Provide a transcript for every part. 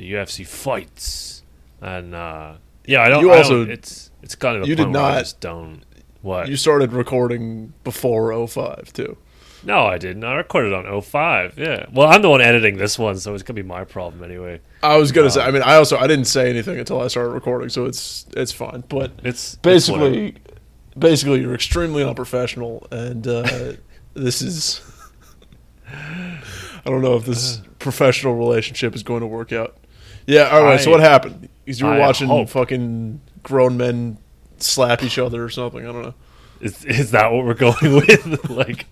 the UFC fights, and uh, yeah, I don't. You I also- don't- it's it's kind of a you did point where I not- just don't. What? You started recording before 05 too. no, I didn't. I recorded on 05. Yeah. Well, I'm the one editing this one, so it's gonna be my problem anyway. I was gonna say. Um, I mean, I also I didn't say anything until I started recording, so it's it's fine. But It's it's basically, basically, you're extremely unprofessional, and uh, this is. I don't know if this professional relationship is going to work out. Yeah. All right. so what happened? Is you were I watching hope. fucking grown men slap each other or something? I don't know. Is, is that what we're going with? like,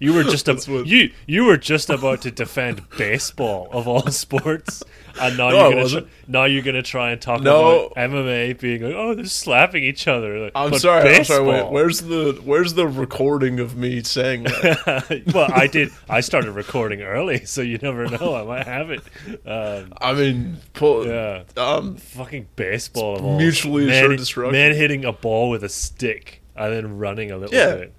you were just That's a, what- you you were just about to defend baseball of all sports, and now No, you're gonna tr- now you're gonna try and talk No. about MMA being like, oh, they're slapping each other. Like, I'm sorry. I'm sorry. Wait. Where's the Where's the recording of me saying that? well, I did. I started recording early, so you never know. I might have it. Um, I mean, pull, yeah, um, fucking baseball of all. mutually assured destruction. Man hitting a ball with a stick and then running a little Yeah. bit.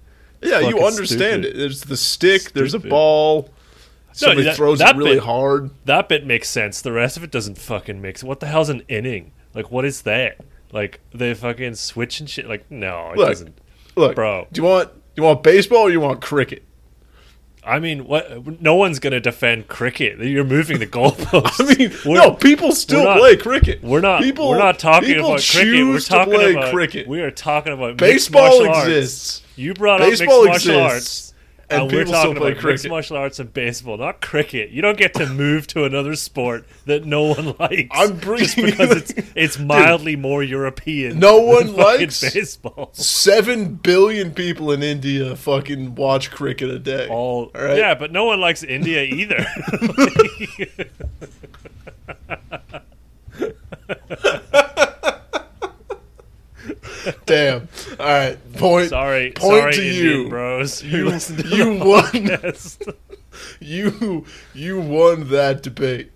Yeah, you understand stupid. it. There's the stick. There's a ball. Somebody that- throws that it really bit- hard. That bit makes sense. The rest of it doesn't fucking make sense. What the hell's an inning? Like, what is that? Like, they fucking switch and shit? Like, no, it Look. doesn't. Look, Bro. Do you want do you want baseball or you want cricket? I mean, what? No one's gonna defend cricket. You're moving the goalposts. I mean, We're- no, people still not- play cricket. We're not. People, we're not talking people about cricket. We're to talking about cricket. We are talking about Baseball exists. arts. You brought Baseball up mixed martial arts, and and, we're talking about mixed cricket. martial arts and baseball, not cricket. You don't get to move to another sport that no one likes. I'm bringing just because it's it's mildly more European. No one likes- baseball. Seven billion people in India fucking watch cricket a day. All, All right? yeah, but no one likes India either. Damn. All right. Point. sorry, Point sorry, to Indian you. bros. You- listen to you won. You you won that debate.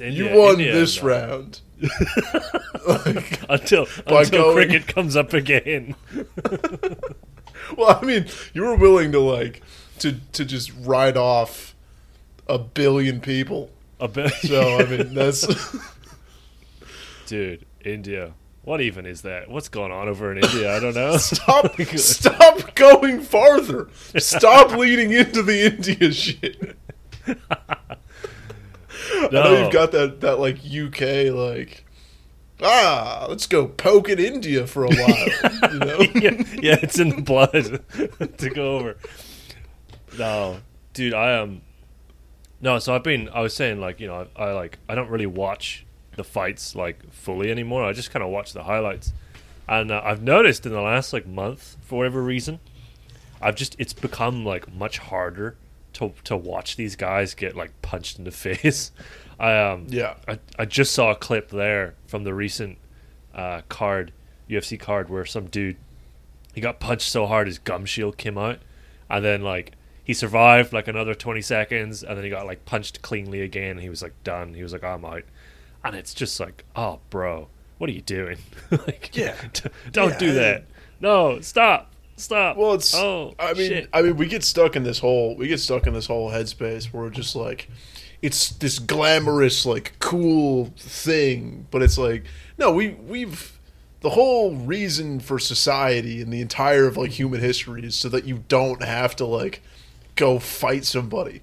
India, you won India, this though. round. like, until until going- cricket comes up again. well, I mean, you were willing to like to to just write off a billion people. A bit, So I mean, that's dude, India. What even is that? What's going on over in India? I don't know. stop stop going farther. Stop leading into the India shit. I know you've got that that like UK like ah, let's go poke at India for a while. you know? yeah, yeah, it's in the blood to go over. No, dude, I am. Um, no, so I've been. I was saying like you know I, I like I don't really watch the fights like fully anymore. I just kind of watch the highlights, and uh, I've noticed in the last like month for whatever reason, I've just it's become like much harder to to watch these guys get like punched in the face. I um Yeah. I, I just saw a clip there from the recent uh, card UFC card where some dude he got punched so hard his gum shield came out, and then like he survived like another twenty seconds, and then he got like punched cleanly again. And he was like done. He was like I'm out, and it's just like oh bro, what are you doing? like Yeah. d- don't Yeah, do that. No, stop, stop. Well, it's. oh I mean, shit. I mean, we get stuck in this whole. We get stuck in this whole headspace where we're just like, it's this glamorous, like, cool thing, but it's like, no, we we've the whole reason for society and the entire of like human history is so that you don't have to like go fight somebody.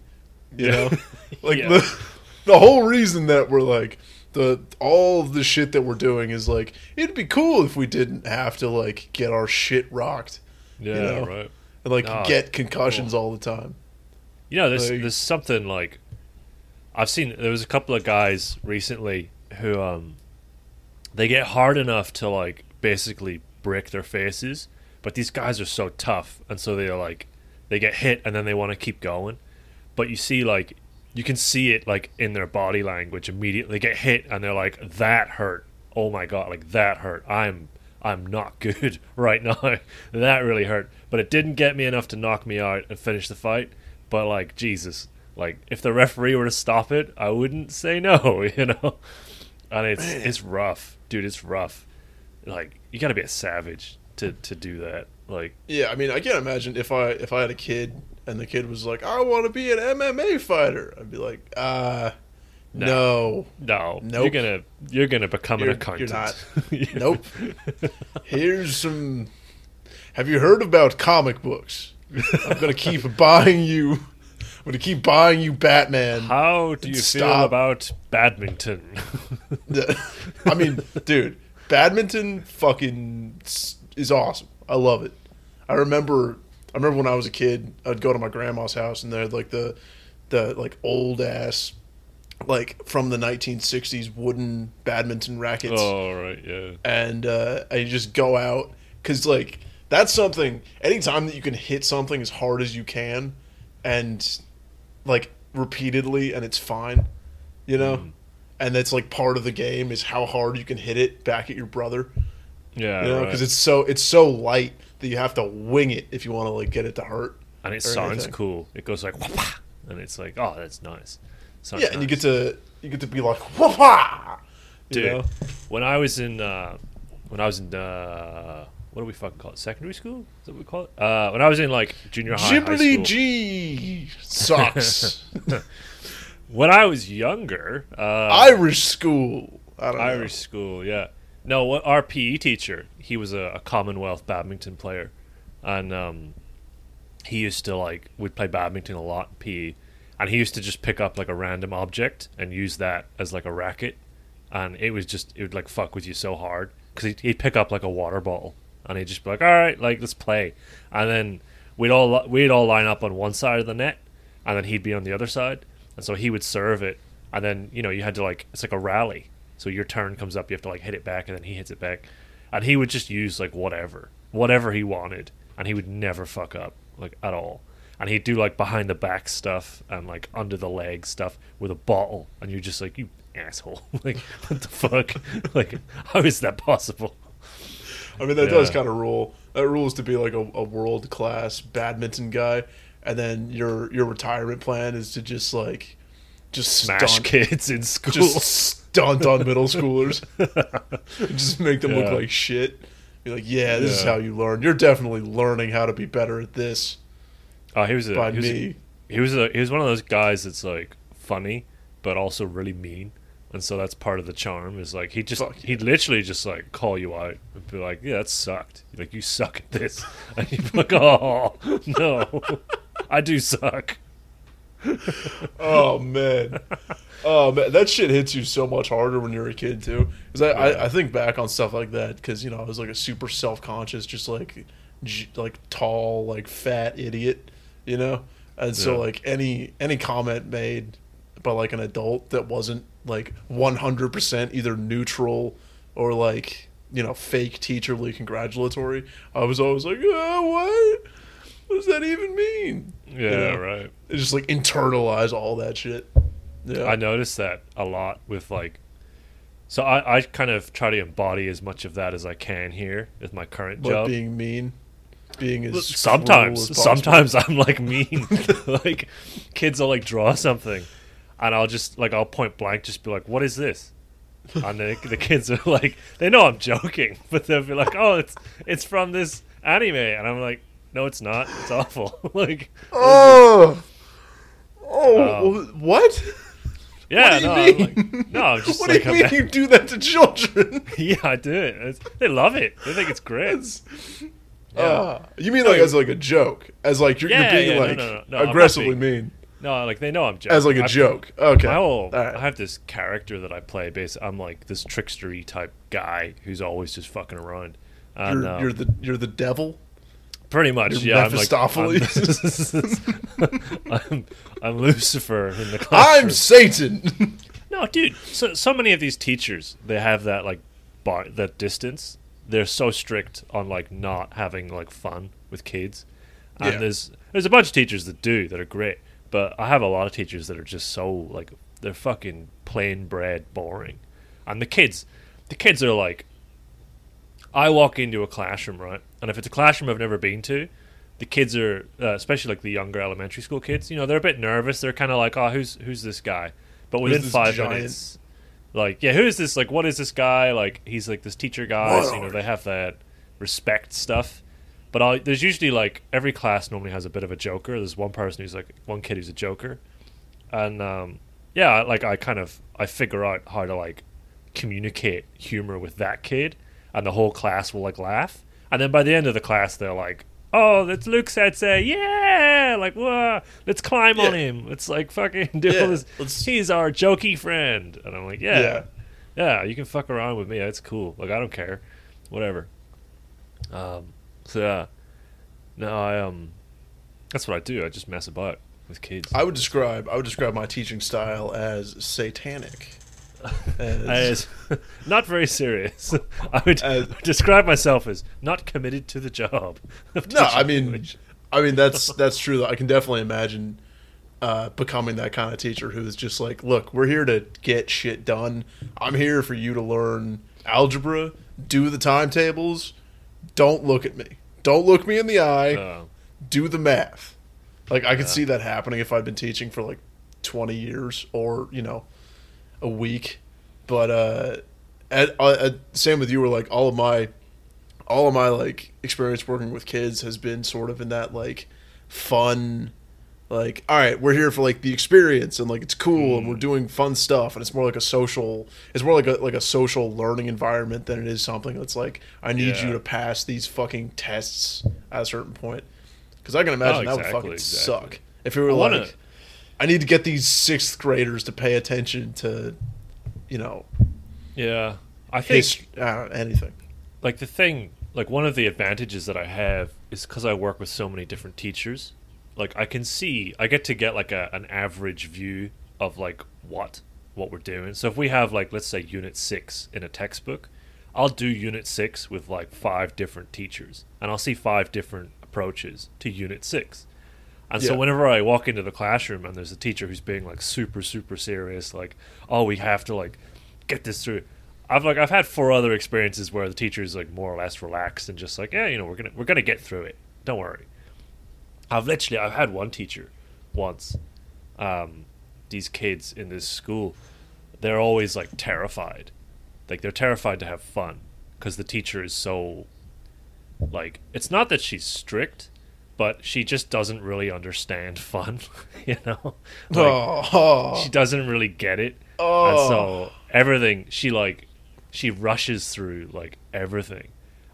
You know, like Yeah. the the whole reason that we're like the all of the shit that we're doing is like it'd be cool if we didn't have to like get our shit rocked yeah, know, right. and like No, get concussions all the time. You know, there's Like- there's something like I've seen. There was a couple of guys recently who um they get hard enough to like basically break their faces, but these guys are so tough, and so they're like they get hit and then they want to keep going. But you see, like you can see it like in their body language immediately. They get hit and they're like, "That hurt. Oh my god, like that hurt. I'm." I'm not good right now. that really hurt. But it didn't get me enough to knock me out and finish the fight. But like Jesus, like if the referee were to stop it, I wouldn't say no, you know. And it's it's rough, dude. It's rough. Like you got to be a savage to to do that. Like Yeah, I mean, I can't imagine if I if I had a kid and the kid was like, "I want to be an MMA fighter," I'd be like, "Uh, No, No, Nope. you're gonna you're gonna become You're- an accountant. you're not. nope. Here's some. Have you heard about comic books? I'm gonna keep buying you. I'm gonna keep buying you Batman. How do you feel about badminton? I mean, dude, badminton fucking is awesome. I love it. I remember, I remember when I was a kid, I'd go to my grandma's house and they had like the, the like old ass, like from the 1960s wooden badminton rackets, oh right, yeah. and uh, I just go out because like that's something. Anytime that you can hit something as hard as you can, and like repeatedly, and it's fine, you know. Mm. And that's like part of the game is how hard you can hit it back at your brother, Yeah, you know, right. because it's so it's so light that you have to wing it if you want to like get it to hurt. and it sounds anything. cool. It goes like wah and it's like, oh, that's nice. Sounds yeah, and you get to you get to be like you Dude, know? when I was in uh, when I was in uh, what do we fucking call it? Secondary school? Is that what we call it? Uh, when I was in like junior high, Ghibli. G sucks. when I was younger, uh, Irish school. I don't know. Irish school, yeah. No, our PE teacher, he was a, a Commonwealth badminton player, and um, he used to like we'd play badminton a lot in PE, and he used to just pick up like a random object and use that as like a racket, and it was just it would like fuck with you so hard. Because he'd, he'd pick up like a water bottle. And he'd just be like, all right, like let's play, and then we'd all we'd all line up on one side of the net, and then he'd be on the other side, and so he would serve it, and then you know you had to like it's like a rally, so your turn comes up, you have to like hit it back, and then he hits it back, and he would just use like whatever, whatever he wanted, and he would never fuck up like at all. And he'd do like behind the back stuff and like under the leg stuff with a bottle, and you're just like, you asshole! like, what the fuck? like, how is that possible? I mean, that does kind of rule. That rules to be like a, a world class badminton guy, and then your your retirement plan is to just like just Smash stunt, kids in school. just stunt on middle schoolers, just make them look like shit. Be like, yeah, this is how you learn. You're definitely learning how to be better at this oh, he was a by he was a- me. he was a he was one of those guys that's like funny but also really mean. And so that's part of the charm is like he just Fuck he'd literally just like call you out and be like yeah that sucked. Like you suck at this. And you'd be like oh no. I do suck Oh man, oh man, that shit hits you so much harder when you're a kid too. Because I, Yeah. I, I think back on stuff like that because you know I was like a super self conscious, just like like tall, like fat idiot, you know. And so Yeah. like any any comment made by like an adult that wasn't like 100 percent either neutral or like you know fake teacherly congratulatory, I was always like, oh, what? What does that even mean? yeah know? right It's just like internalize all that shit. Yeah. i noticed that a lot with like so I, I kind of try to embody as much of that as i can here with my current What, job being mean, being as sometimes as sometimes i'm like mean like kids will like draw something and i'll just like i'll point blank just be like what is this and the, the kids are like they know i'm joking but they'll be like oh it's it's from this anime and i'm like no it's not it's awful like Oh, oh, Oh. what? yeah what do you no I'm mean? like, no i'm just what like do you I'm mean you do that to children? yeah i do it It's- they love it they think it's great It's- Yeah. Ah, you mean like as like a joke, as like you're, Yeah, you're being yeah, like no, no, no, I'm aggressively being- mean, no like they know i'm joking as like a I- joke. Okay, My whole, right. I have this character that I play. Basically, I'm like this trickstery type guy who's always just fucking around. And, you're, um, you're the you're the devil. Pretty much, you're yeah. I'm like, I'm, I'm, I'm Lucifer in the classroom. I'm Satan. no, dude. So so many of these teachers, they have that like bar, that distance. They're so strict on like not having like fun with kids. And Yeah. there's there's a bunch of teachers that do that are great, but I have a lot of teachers that are just so like they're fucking plain bread boring. And the kids, the kids are like, I walk into a classroom right, and if it's a classroom I've never been to, the kids are uh, especially like the younger elementary school kids. You know, they're a bit nervous. They're kind of like, oh, who's who's this guy? But within five giant- minutes, like, yeah, who is this? Like, what is this guy? Like, he's like this teacher guy. So, you know, they have that respect stuff. But i there's usually like every class normally has a bit of a joker. There's one person who's like one kid who's a joker, and um, yeah, like I kind of I figure out how to like communicate humor with that kid, and the whole class will like laugh, and then by the end of the class they're like, "Oh, that's Luke Sensei, yeah!" Like, whoa, let's climb on him. Let's like fucking do Yeah, this. let's- He's our jokey friend, and I'm like, Yeah. yeah, yeah, you can fuck around with me. It's cool. Like I don't care, whatever. Um, so yeah, no, I um, that's what I do. I just mess about with kids. I would describe I would describe my teaching style as satanic. As, as not very serious. I would As- describe myself as not committed to the job. of no, I mean, English. I mean that's that's true. Though. I can definitely imagine uh, becoming that kind of teacher who's just like, look, we're here to get shit done. I'm here for you to learn algebra, do the timetables. Don't look at me. Don't look me in the eye. Uh, do the math. Like I could Yeah. see that happening if I'd been teaching for like 20 years or, you know, a week. But uh at, uh, at, same with you were like all of my all of my like experience working with kids has been sort of in that like fun like all right we're here for like the experience and like it's cool and we're doing fun stuff and it's more like a social it's more like a like a social learning environment than it is something that's like i need Yeah. you to pass these fucking tests at a certain point because i can imagine Oh, that would fucking exactly. suck if it were I wanna- like i need to get these sixth graders to pay attention to you know yeah, I think his, uh, anything like the thing, like one of the advantages that I have is because I work with so many different teachers. Like I can see, I get to get like a, an average view of like what what we're doing. So if we have like let's say unit six in a textbook, I'll do unit six with like five different teachers, and I'll see five different approaches to unit six. And so whenever I walk into the classroom and there's a teacher who's being like super super serious, like oh we have to like get this through. I've like I've had four other experiences where the teacher is like more or less relaxed and just like yeah you know we're gonna we're gonna get through it. Don't worry. I've literally I've had one teacher once. Um, these kids in this school, they're always like terrified, like they're terrified to have fun because the teacher is so. Like it's not that she's strict, but she just doesn't really understand fun, you know. Like, oh, she doesn't really get it. Oh. And so oh. everything she like she rushes through like everything.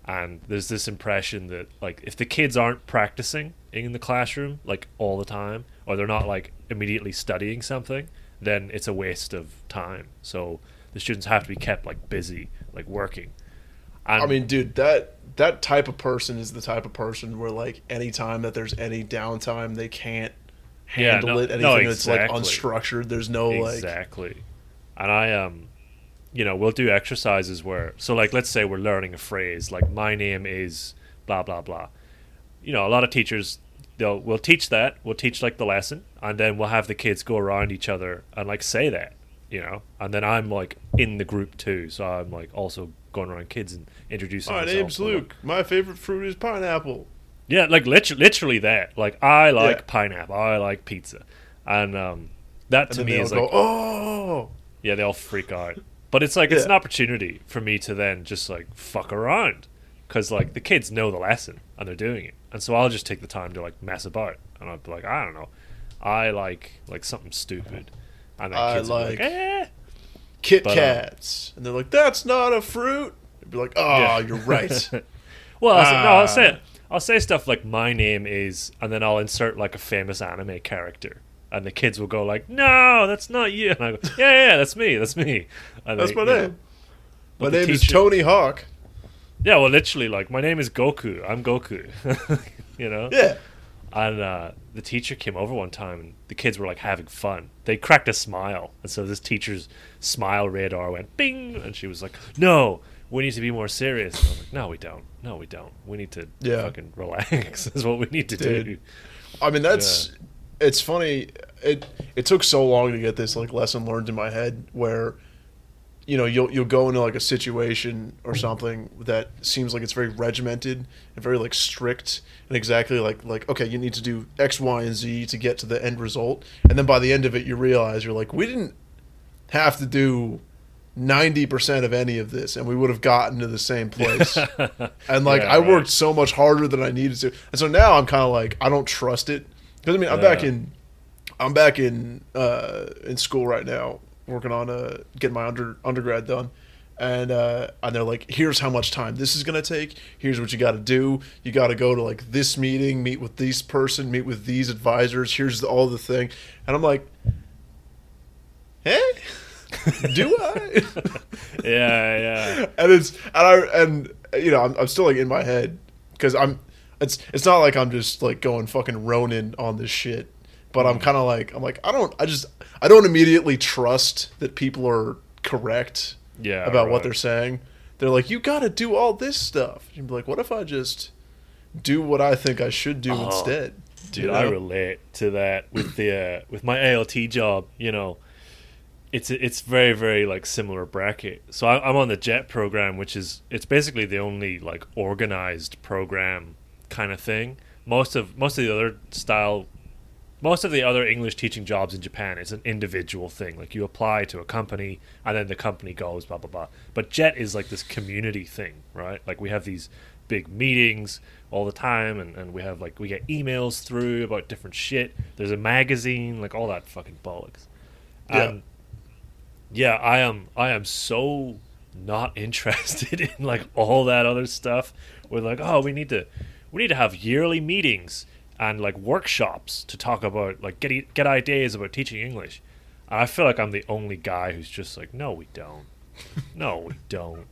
And there's this impression that like if the kids aren't practicing in the classroom like all the time or they're not like immediately studying something, then it's a waste of time. So the students have to be kept like busy, like working. And I mean, dude, that that type of person is the type of person where like anytime that there's any downtime, they can't Yeah, handle no- it. no, Anything that's like unstructured, there's no like exactly. And i um you know we'll do exercises where so like let's say we're learning a phrase like my name is blah blah blah. You know a lot of teachers they'll we'll teach that we'll teach like the lesson and then we'll have the kids go around each other and like say that you know? And then i'm like in the group too so i'm like also going around kids and introducing My name's Luke. My favorite fruit is pineapple. yeah, like literally, literally that. Like I like Yeah. pineapple. I like pizza, and um, that And to me is go, like oh, Yeah, they all freak out. But it's like it's an opportunity for me to then just like fuck around because like the kids know the lesson and they're doing it, and so I'll just take the time to like mess about and I'll be like, I don't know, I like like something stupid, and the kids like, like- eh. Kit But, um, Kats, and they're like, that's not a fruit. I'd be like, oh, Yeah. you're right. Well, I'll say, no, I'll Ah. say I'll say stuff like my name is, and then I'll insert like a famous anime character, and the kids will go like, "No, that's not you." And I go, "Yeah, yeah, that's me. That's me." And That's they- my you know, name. My name is Tony Hawk. Yeah, well, literally, like my name is Goku. I'm Goku. you know. Yeah. And uh, the teacher came over one time, and the kids were like having fun. They cracked a smile, and so this teacher's smile radar went bing, and she was like, "No, we need to be more serious." And I was like, "No, we don't. No, we don't. We need to Yeah. fucking relax. is what we need to Dude. do." I mean, that's it's funny. It it took so long to get this like lesson learned in my head where you know you'll you'll go into like a situation or something that seems like it's very regimented and very like strict and exactly like like okay you need to do X Y and Z to get to the end result. And then by the end of it you realize you're like we didn't have to do 90% of any of this and we would have gotten to the same place. And like Yeah, I right. worked so much harder than I needed to, and so now I'm kind of like I don't trust it. Because I mean I'm back in I'm back in uh, in school right now, working on uh, getting my under undergrad done, and uh, and they're like, here's how much time this is gonna take. Here's what you got to do. You got to go to like this meeting, meet with this person, meet with these advisors. Here's the, all the thing, and I'm like, hey, do I? Yeah, yeah. and it's and I and you know I'm, I'm still like in my head because I'm it's it's not like I'm just like going fucking Ronin on this shit, but I'm kind of like I'm like I don't I just I don't immediately trust that people are correct Yeah. about what they're saying. They're like you got to do all this stuff. You'd be like, what if I just do what I think I should do Oh, instead? Dude, You I relate to that with the uh, with my ALT job. You know, it's it's very very like similar bracket. So I, I'm on the JET program, which is it's basically the only like organized program kind of thing. Most of most of the other style, most of the other English teaching jobs in Japan, it's an individual thing. Like you apply to a company, and then the company goes blah blah blah. But JET is like this community thing, right? Like we have these big meetings all the time and, and we have like we get emails through about different shit there's a magazine like all that fucking bollocks Yeah. and yeah i am i am so not interested in like all that other stuff we're like oh we need to we need to have yearly meetings and like workshops to talk about like get get ideas about teaching english. And i feel like i'm the only guy who's just like no we don't. No we don't.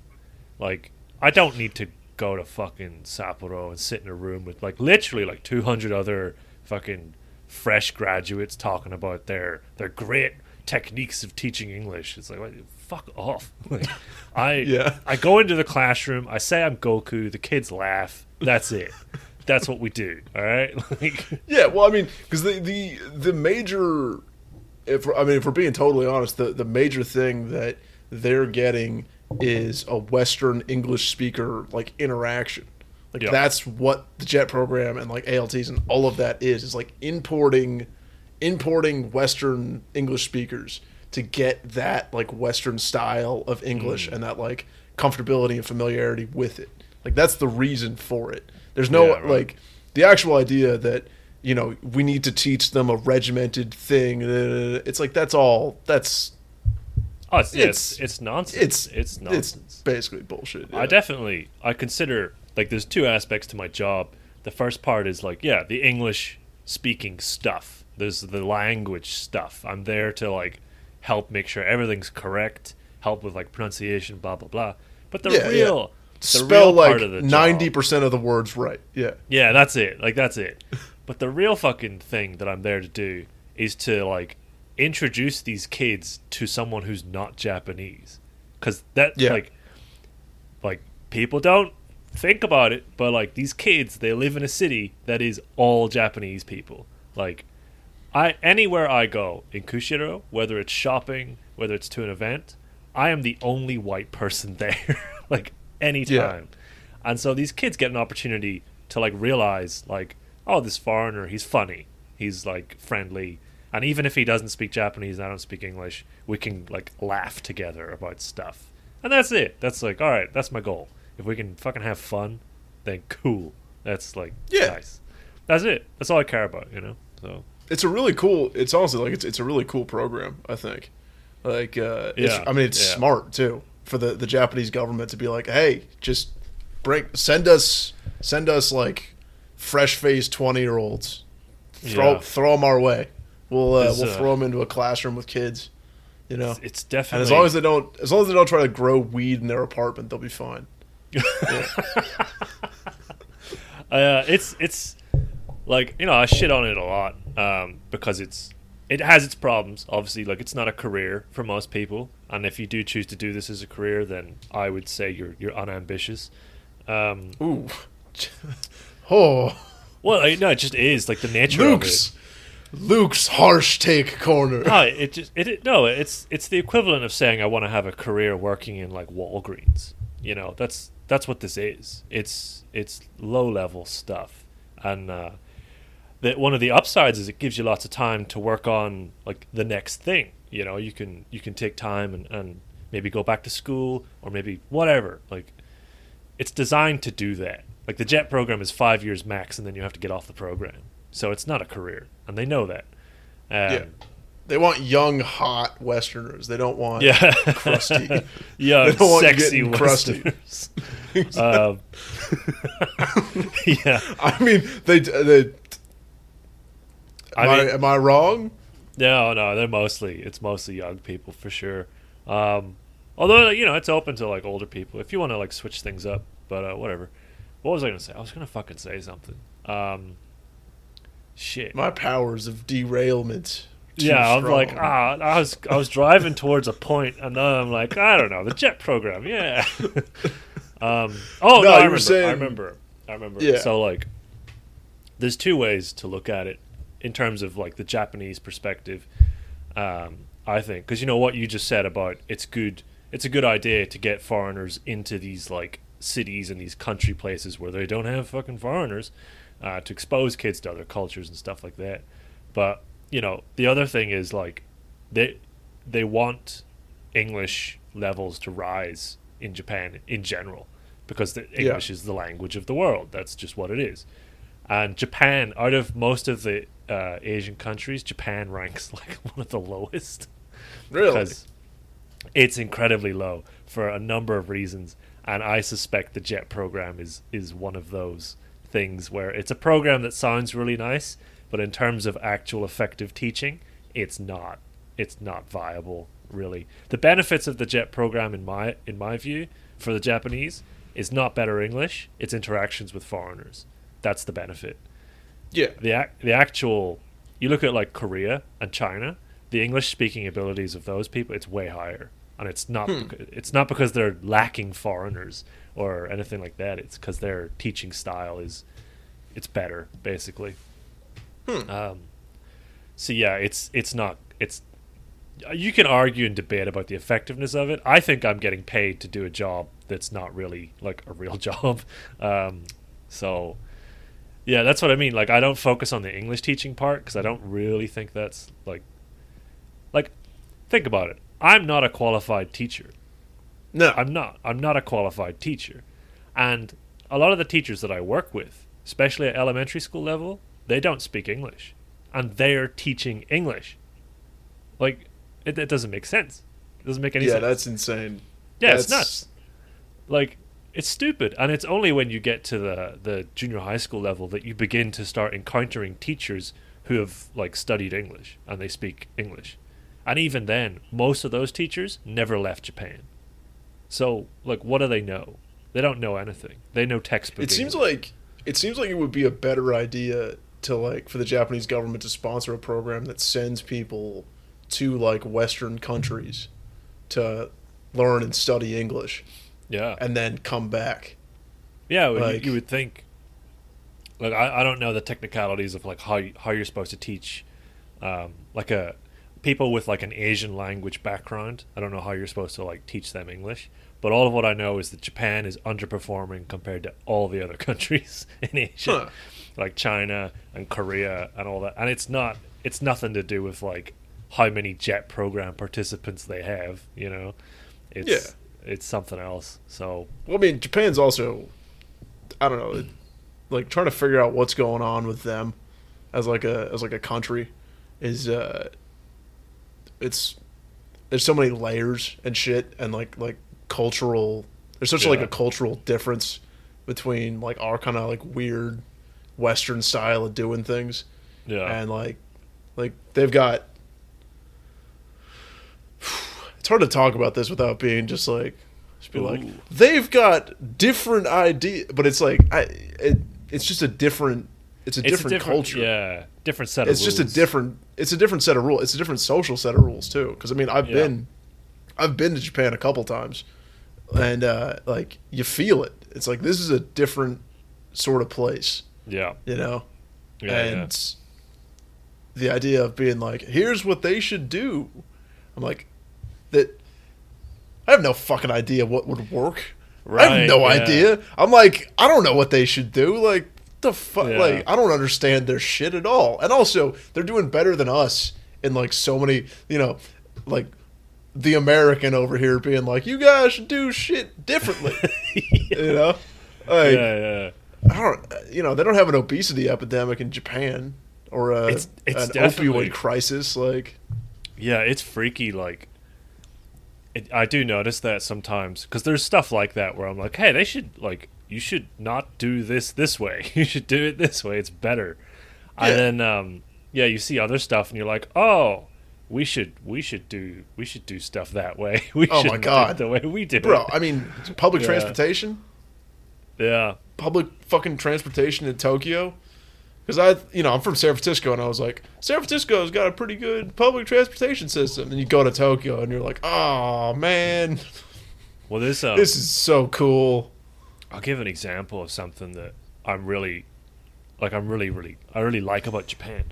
Like i don't need to go to fucking sapporo and sit in a room with like literally like 200 other fucking fresh graduates talking about their their great techniques of teaching english. It's like what, fuck off. Like i Yeah. i go into the classroom i say i'm goku the kids laugh that's it that's what we do all right like Yeah, well, I mean, because the the the major, if I mean, if we're being totally honest, the the major thing that they're getting is a Western English speaker like interaction. Like Yeah. that's what the JET program and like ALTs and all of that is. Is like importing, importing Western English speakers to get that like Western style of English Mm. and that like comfortability and familiarity with it. Like that's the reason for it. There's no Yeah, right. like the actual idea that you know we need to teach them a regimented thing. It's like that's all. That's oh it's yeah, It's- it's, it's nonsense it's it's nonsense it's basically bullshit. I definitely I consider like there's two aspects to my job. The first part is like yeah, the English speaking stuff. There's the language stuff. I'm there to like help make sure everything's correct, help with like pronunciation, blah blah blah. But the Yeah, yeah. real spell real like of the ninety percent of the words right. Yeah, yeah, that's it. Like that's it. But the real fucking thing that I'm there to do is to like introduce these kids to someone who's not Japanese. Cuz that Yeah. like like people don't think about it, but like these kids, they live in a city that is all Japanese people. Like I anywhere I go in Kushiro, whether it's shopping, whether it's to an event, I am the only white person there. like anytime. And so these kids get an opportunity to like realize like, oh, this foreigner, he's funny. He's like friendly. And even if he doesn't speak Japanese and I don't speak English, we can like laugh together about stuff. And that's it. That's like, all right, that's my goal. If we can fucking have fun, then cool. That's like Yeah. nice. That's it. That's all I care about, you know? So it's a really cool. It's honestly like it's it's a really cool program. I think. Like, uh, it's, Yeah, I mean, it's yeah. smart too for the the Japanese government to be like, hey, just bring send us send us like fresh faced twenty year olds. Throw Yeah. throw them our way. We'll uh, we'll uh, throw them into a classroom with kids. You know, it's, it's and definitely as long as they don't as long as they don't try to grow weed in their apartment, they'll be fine. uh, it's it's like you know I shit on it a lot um, because it's it has its problems. Obviously, like it's not a career for most people, and if you do choose to do this as a career, then I would say you're you're unambitious. Um, Ooh. oh, well, I, no, it just is like the nature Luke's Luke's harsh take corner. No, it just it, it no, it's it's the equivalent of saying I want to have a career working in like Walgreens. You know, that's that's what this is. It's it's low level stuff, and uh, the, one of the upsides is it gives you lots of time to work on like the next thing. You know, you can you can take time and, and maybe go back to school or maybe whatever. Like, it's designed to do that. Like the JET program is five years max, and then you have to get off the program. So it's not a career, and they know that. Um, Yeah. They want young, hot Westerners. They don't want yeah, crusty. young, want sexy getting crusty. Westerners. um, yeah, I mean, they. they I am, I, mean- am I wrong? No, no, they're mostly it's mostly young people for sure. Um, although you know it's open to like older people if you want to like switch things up. But uh, whatever. What was I gonna say? I was gonna fucking say something. Um, shit. My powers of derailment. yeah, I'm like, ah, I was I was driving towards a point, and then I'm like, I don't know, the jet program, yeah. um, oh no, No, I you were remember, saying- I remember, I remember. Yeah. So like, there's two ways to look at it in terms of like the Japanese perspective. Um, I think because you know what you just said about it's good, it's a good idea to get foreigners into these like cities and these country places where they don't have fucking foreigners uh, to expose kids to other cultures and stuff like that. But you know, the other thing is like they they want English levels to rise in Japan in general because the Yeah. English is the language of the world. That's just what it is. And Japan, out of most of the uh, Asian countries, Japan ranks like one of the lowest really. because it's incredibly low for a number of reasons, and I suspect the JET program is is one of those things where it's a program that sounds really nice, but in terms of actual effective teaching, it's not. It's not viable, really. The benefits of the JET program, in my in my view, for the Japanese, is not better English; it's interactions with foreigners. That's the benefit Yeah. the ac- the actual you look at like Korea and China, the English speaking abilities of those people it's way higher, and it's not bec- it's not because they're lacking foreigners or anything like that. It's because their teaching style is it's better basically. Hmm. Um, so yeah, it's it's not it's you can argue and debate about the effectiveness of it. I think I'm getting paid to do a job that's not really like a real job. Um, so yeah, that's what I mean. Like I don't focus on the English teaching part because I don't really think that's like like think about it. I'm not a qualified teacher. No. I'm not. I'm not a qualified teacher. And a lot of the teachers that I work with, especially at elementary school level, they don't speak English. And they're teaching English. Like, it, it doesn't make sense. It doesn't make any yeah, sense. Yeah, that's insane. yeah, it's nuts. Like, it's stupid. And it's only when you get to the, the junior high school level that you begin to start encountering teachers who have, like, studied English and they speak English. And even then, most of those teachers never left Japan. So, like, what do they know? They don't know anything. They know textbook. It seems like it seems like it would be a better idea to like for the Japanese government to sponsor a program that sends people to like Western countries to learn and study English yeah, and then come back. yeah. well, you- like- you, would think. Like, I, I don't know the technicalities of like how you, how you're supposed to teach, um, like a people with like an Asian language background. I don't know how you're supposed to like teach them English. But all of what I know is that Japan is underperforming compared to all the other countries in Asia. Huh. like China and Korea and all that. And it's not it's nothing to do with like how many jet program participants they have, you know. It's Yeah. It's something else. So Well, I mean, Japan's also I don't know, like trying to figure out what's going on with them as like a as like a country is uh it's there's so many layers and shit and like like cultural there's such like a cultural difference between like our kind of like weird western style of doing things yeah. and like like they've got hard to talk about this without being just like just be like they've got different idea but it's like I it, it's just a different it's a it's different, a different culture Yeah. Different set it's of just a different it's a different set of rules it's a different social set of rules too because i mean i've Yeah. been i've been to japan a couple times and uh like you feel it it's like this is a different sort of place Yeah. you know Yeah. and the idea of being like, here's what they should do. I'm like, that. I have no fucking idea what would work. Right, I have no yeah. idea. I'm like, I don't know what they should do. Like, the fuck? Yeah. Like, I don't understand their shit at all. And also, they're doing better than us in like so many, you know, like the American over here being like, you guys should do shit differently. You know, like, yeah, yeah. I don't, you know, they don't have an obesity epidemic in Japan. or a, It's- it's an opioid crisis. Like, Yeah, it's freaky. Like, it, I do notice that sometimes because there's stuff like that where I'm like, hey, they should like you should not do this this way. You should do it this way. It's better. Yeah. And then um, yeah, you see other stuff and you're like, oh, we should we should do we should do stuff that way. We Oh my God. it the way we did, bro, it. I mean, public Yeah. transportation, Yeah, public fucking transportation in Tokyo. Because I, you know, I'm from San Francisco, and I was like, San Francisco's got a pretty good public transportation system. And you go to Tokyo, and you're like, oh man, well, this um, this is so cool. I'll give an example of something that I'm really, like, I'm really, really, I really like about Japan.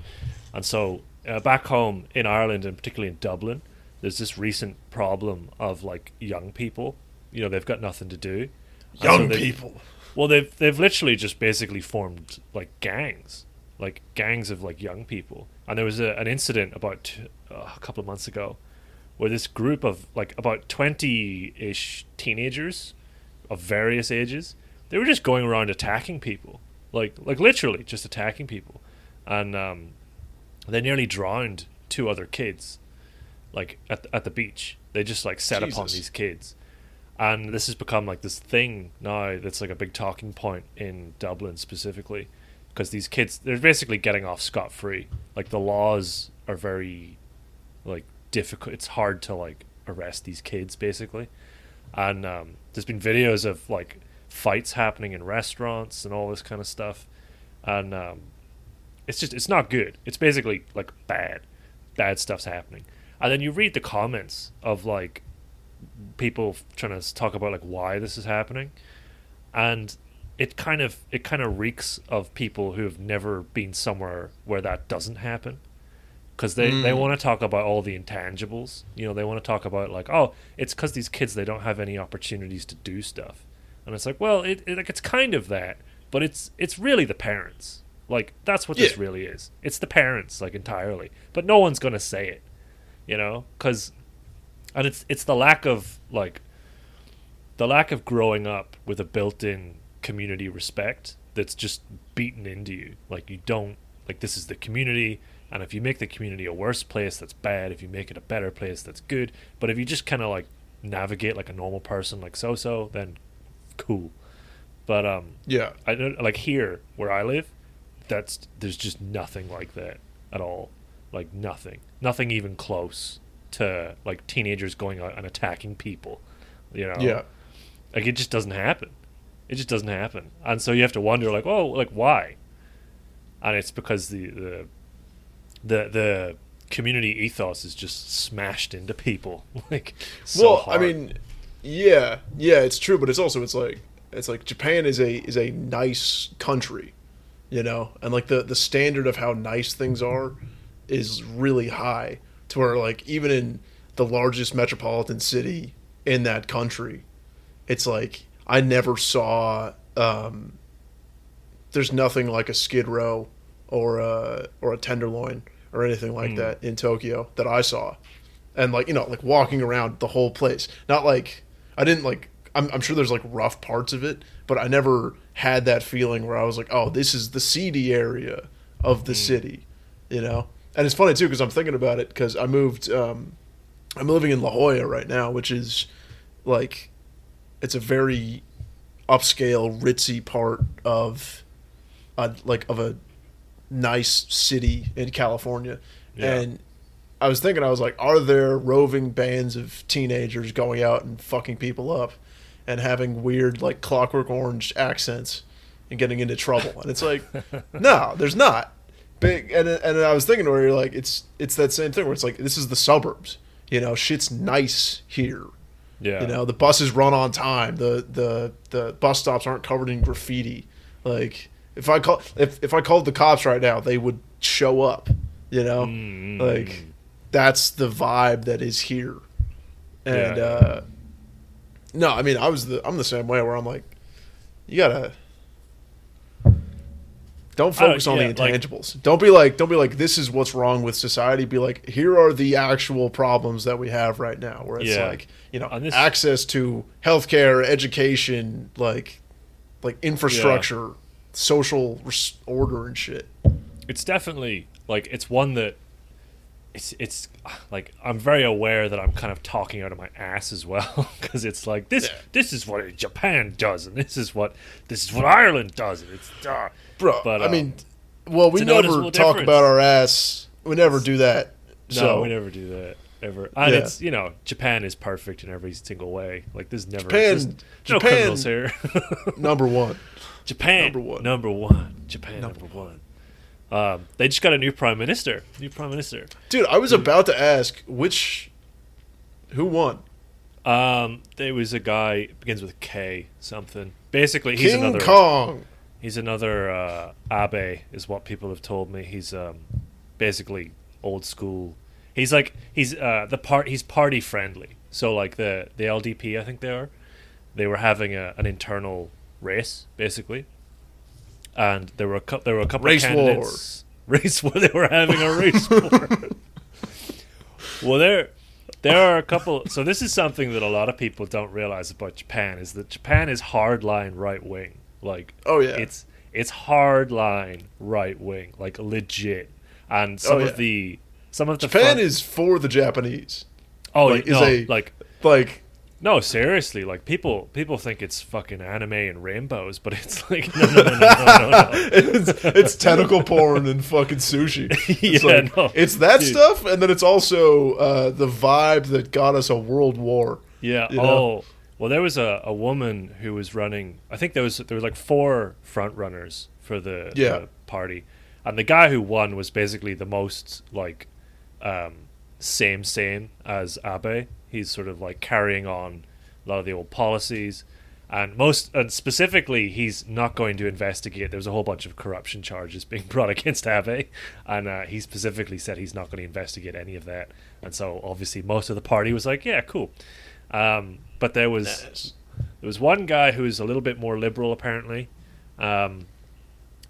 And so, uh, back home in Ireland, and particularly in Dublin, there's this recent problem of like young people. You know, they've got nothing to do. And so Young people. Well, they've they've literally just basically formed like gangs, like gangs of like young people. And there was a, an incident about uh, a couple of months ago where this group of like about twenty ish teenagers of various ages, they were just going around attacking people, like like literally just attacking people, and um, they nearly drowned two other kids, like at at the beach. They just like set upon these kids, and this has become like this thing now that's like a big talking point in Dublin specifically, because these kids they're basically getting off scot free. Like the laws are very like difficult. It's hard to like arrest these kids basically, and um, there's been videos of like fights happening in restaurants and all this kind of stuff, and um, it's just it's not good. It's basically like bad, bad stuff's happening, and then you read the comments of like people trying to talk about like why this is happening, and it kind of it kind of reeks of people who have never been somewhere where that doesn't happen. Because they, they Mm. want to talk about all the intangibles. You know they want to talk about like oh it's because these kids they don't have any opportunities to do stuff. And it's like well it, it like it's kind of that but it's it's really the parents. Like that's what this really is. It's the parents like entirely. But no one's gonna say it you know? Because and it's it's the lack of like the lack of growing up with a built-in community respect that's just beaten into you like you don't like this is the community and if you make the community a worse place that's bad if you make it a better place that's good but if you just kind of like navigate like a normal person like so so then cool but um Yeah. I don't like here where I live. That's there's just nothing like that at all. Like nothing, nothing even close to like teenagers going out and attacking people. You know, Yeah. like it just doesn't happen. It just doesn't happen, and so you have to wonder like, oh, like why? And it's because the the the the community ethos is just smashed into people. like, so well, hard. I mean, yeah, yeah, it's true, but it's also it's like it's like Japan is a is a nice country, you know, and like the the standard of how nice things are is really high to where like even in the largest metropolitan city in that country, it's like I never saw um there's nothing like a skid row or a or a tenderloin or anything like Mm. that in Tokyo that I saw. And like you know like walking around the whole place. Not like i didn't like I'm, I'm sure there's like rough parts of it but i never had that feeling where i was like oh this is the seedy area of the city you know? And it's funny too because i'm thinking about it because i moved um, i'm living in la jolla right now which is like it's a very upscale ritzy part of a, like of a nice city in california Yeah. and I was thinking, I was like, are there roving bands of teenagers going out and fucking people up and having weird, like, clockwork orange accents and getting into trouble? And it's like, no, there's not. Big, and and I was thinking where you're like, it's it's that same thing where it's like, this is the suburbs, you know, shit's nice here. Yeah, You know, the buses run on time. The the the bus stops aren't covered in graffiti. Like if I call if if I called the cops right now, they would show up. You know, Mm. like that's the vibe that is here. And Yeah. uh no, I mean, I was the I'm the same way where I'm like, you gotta. Don't I don't- focus on yeah, the like- intangibles. don't be like, don't be like, this is what's wrong with society. Be like, here are the actual problems that we have right now. Where it's Yeah. like, you know, this- access to healthcare, education, like, like infrastructure, social res- order and shit. it's definitely like it's one that it's it's like I'm very aware that I'm kind of talking out of my ass as well because it's like this Yeah. this is what Japan does and this is what this is what Ireland does and it's uh, bro. But, I um, mean, well, we never talk difference. about our ass. We never do that. no so we never do that ever and Yeah. it's you know Japan is perfect in every single way like there's never Japan- there's no Japan- criminals here number one. Japan Number one. number one Japan number, one. Um, they just got a new prime minister new prime minister Dude, I was about to ask which, who won? Um, there was a guy begins with K something. Basically, he's King another. Kong. He's another uh, Abe, is what people have told me. He's um, basically old school. He's like he's uh, the part. He's party friendly. So like the the LDP, I think they are. They were having a, an internal race basically, and there were a couple. There were a couple Race of candidates. Race war. They were having a race war. well, there there are a couple. So this is something that a lot of people don't realize about Japan is that Japan is hardline right wing. Like Oh, yeah. it's it's hardline right wing, like legit. And some Oh, yeah. of the some of the Japan front- is for the Japanese. oh like, is no, a- like Like, no seriously like people people think it's fucking anime and rainbows, but it's like no no no no no no. no. it's, it's tentacle porn and fucking sushi. It's Yeah, like- no. It's that Dude. stuff, and then it's also uh, the vibe that got us a world war. Yeah. You oh, know? Well, there was a, a woman who was running. I think there was there was like four front runners for the, Yeah. the party, and the guy who won was basically the most like um, same same as Abe. He's sort of like carrying on a lot of the old policies. And most, and specifically, he's not going to investigate. There's a whole bunch of corruption charges being brought against Abe, and uh, he specifically said he's not going to investigate any of that. And so, obviously, most of the party was like, "Yeah, cool." Um, but there was there was one guy who was a little bit more liberal, apparently, um,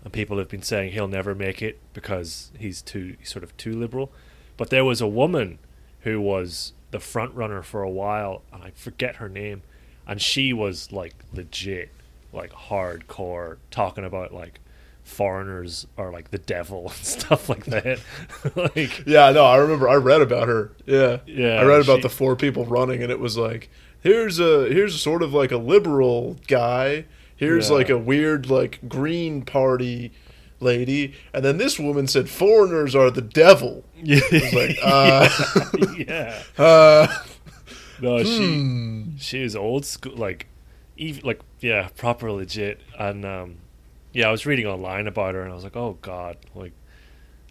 and people have been saying he'll never make it because he's too he's sort of too liberal. But there was a woman who was the front runner for a while, and I forget her name, and she was like legit, like hardcore, talking about like foreigners are like the devil and stuff like that. like Yeah, no, I remember. I read about her. Yeah, Yeah, I read about she- the four people running, and it was like, here's a here's sort of like a liberal guy. Here's Yeah. like a weird like Green Party lady, and then this woman said foreigners are the devil. yeah, Like, uh, yeah. uh, No, she hmm. she is old school, like even like yeah, proper legit. And um, yeah, I was reading online about her, and I was like, oh god, like,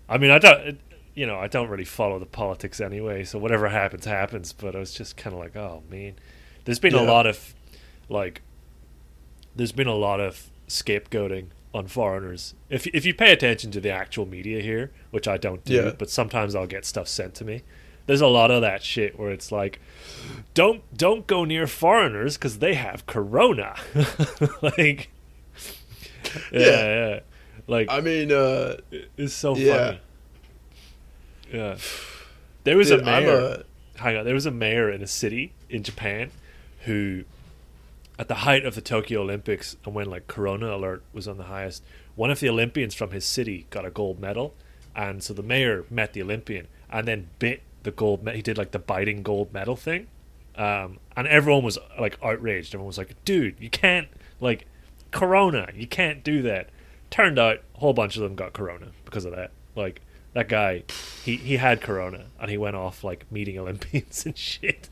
I mean, I don't, you know, I don't really follow the politics anyway, so whatever happens, happens. But I was just kind of like, oh man, there's been a lot of like, there's been a lot of scapegoating on foreigners. If if you pay attention to the actual media here, which I don't do, Yeah. but sometimes I'll get stuff sent to me. There's a lot of that shit where it's like, don't don't go near foreigners because they have corona. like, yeah, Yeah. like I mean, uh, it's so yeah. funny. Yeah, there was dude, a mayor. a hang on, there was a mayor in a city in Japan who, at the height of the Tokyo Olympics and when like Corona alert was on the highest, one of the Olympians from his city got a gold medal, and so the mayor met the Olympian and then bit the gold. Me- he did like the biting gold medal thing, um, and everyone was like outraged. Everyone was like, "Dude, you can't like Corona. You can't do that." Turned out a whole bunch of them got Corona because of that. Like that guy, he he had Corona and he went off like meeting Olympians and shit.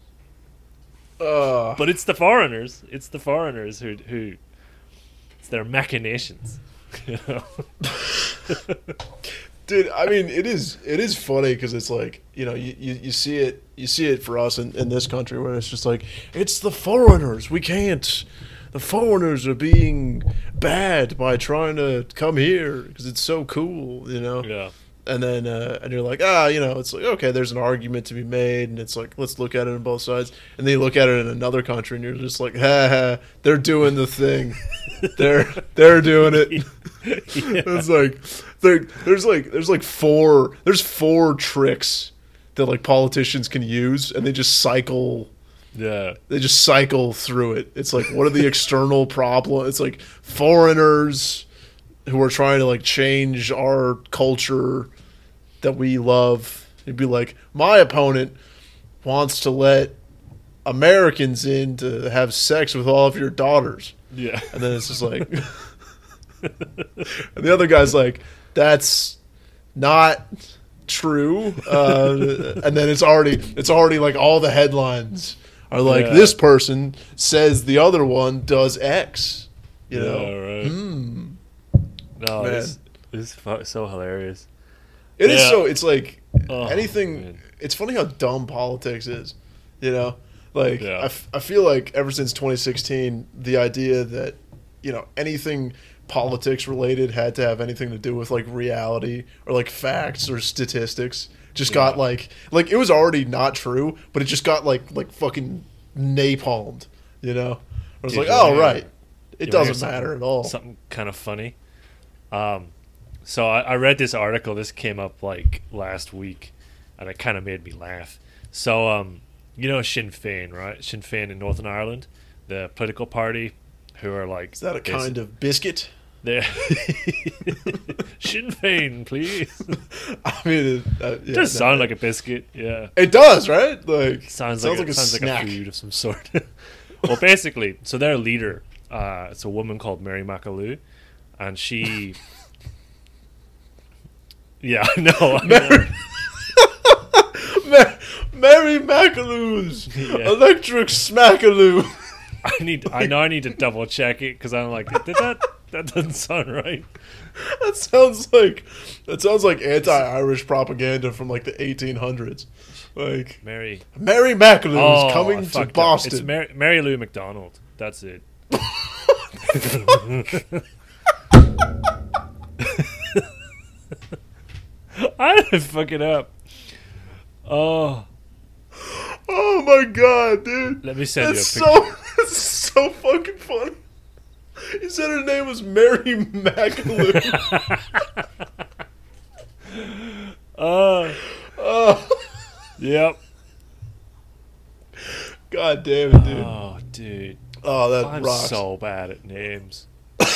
But it's the foreigners. It's the foreigners who who. It's their machinations. You know. dude i mean it is it is funny because it's like you know you, you, you see it you see it for us in, in this country where it's just like it's the foreigners we can't the foreigners are being bad by trying to come here because it's so cool you know? Yeah. and then uh, and you're like ah you know it's like okay there's an argument to be made and it's like let's look at it on both sides. And then you look at it in another country and you're just like ha ha they're doing the thing. They're they're doing it. It's like there, there's like there's like four there's four tricks that like politicians can use and they just cycle Yeah. they just cycle through it it's like what are the external problems it's like foreigners who are trying to like change our culture that we love. He'd be like, my opponent wants to let Americans in to have sex with all of your daughters. Yeah. And then it's just like, and the other guy's like, that's not true. Uh, and then it's already, it's already like all the headlines are like, Yeah. this person says the other one does X. You know, Yeah, right. Hmm. No, Man. this, this is so hilarious. It is Yeah. so. It's like Oh, anything. man. It's funny how dumb politics is. You know, like Yeah. I, f- I feel like ever since 2016, the idea that you know anything politics related had to have anything to do with like reality or like facts or statistics just got like like it was already not true, but it just got like like fucking napalmed. You know, I was Dude, like, oh right, it You doesn't matter at all. Something kind of funny. Um, so I, I read this article. This came up like last week, and it kind of made me laugh. So um, you know Sinn Féin, right? Sinn Féin in Northern Ireland, the political party, who are like Is that a kind of biscuit? They're Sinn Féin, please. I mean, it, uh, yeah, does sound like a biscuit. Yeah. It does, right? Like sounds, like, a, sounds snack. like a food of some sort. well, basically, so their leader, uh, it's a woman called Mary McAloo, and she, yeah, I know. Mary, Ma- Mary McAloo's Yeah. electric smackaloo. I need, I know, I need to double check it because I'm like, did that? That doesn't sound right. that sounds like that sounds like anti-Irish propaganda from like the 1800s. Like Mary. Mary McAloo Oh, is coming to up. Boston. It's Mary, Mary Lou McDonald. That's it. I didn't fuck it up. Oh, oh my god, dude! let me send That's you a picture. so that's so fucking funny. You said her name was Mary McAloo. Oh, oh, yep. god damn it, dude! Oh, dude, Oh, that I'm rocks. so bad at names. Oh,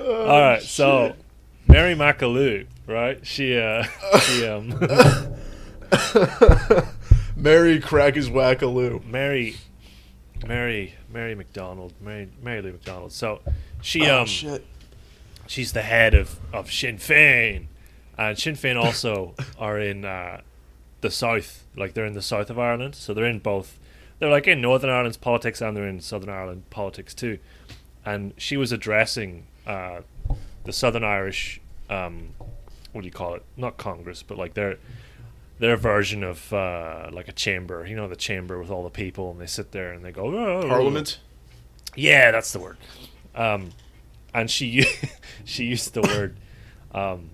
All right, so. Mary McAloo, right? She, uh, she, um, Mary Crack is Wackaloo. Mary, Mary, Mary McDonald, Mary, Mary Lou McDonald. So she, Oh, um, shit. she's the head of, of Sinn Féin, and Sinn Féin also are in uh, the south, like they're in the south of Ireland, so they're in both. They're like in Northern Ireland's politics and they're in Southern Ireland politics too. And she was addressing uh, the Southern Irish, um, what do you call it? Not Congress, but like their their version of uh, like a chamber. You know, the chamber with all the people, and they sit there and they go "Oh, Parliament. yeah, that's the word. Um, and she she used the word. Um,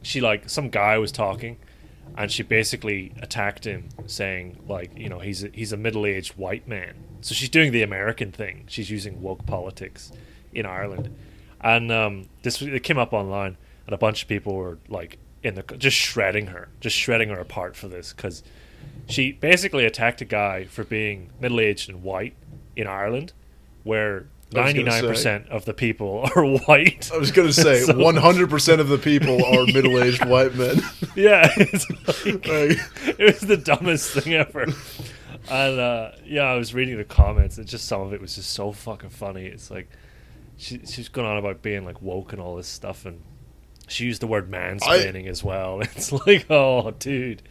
she like some guy was talking, and she basically attacked him, saying like you know he's a, he's a middle aged white man. So she's doing the American thing. She's using woke politics in Ireland, and um, this it came up online, and a bunch of people were like in the just shredding her, just shredding her apart for this because she basically attacked a guy for being middle aged and white in Ireland, where ninety nine percent of the people are white. I was gonna say 100% of the people are middle-aged white men. yeah, like, Like, it was the dumbest thing ever. And uh, yeah, I was reading the comments, and just some of it was just so fucking funny. It's like she's gone on about being like woke and all this stuff, and she used the word mansplaining as well. It's like, oh, dude,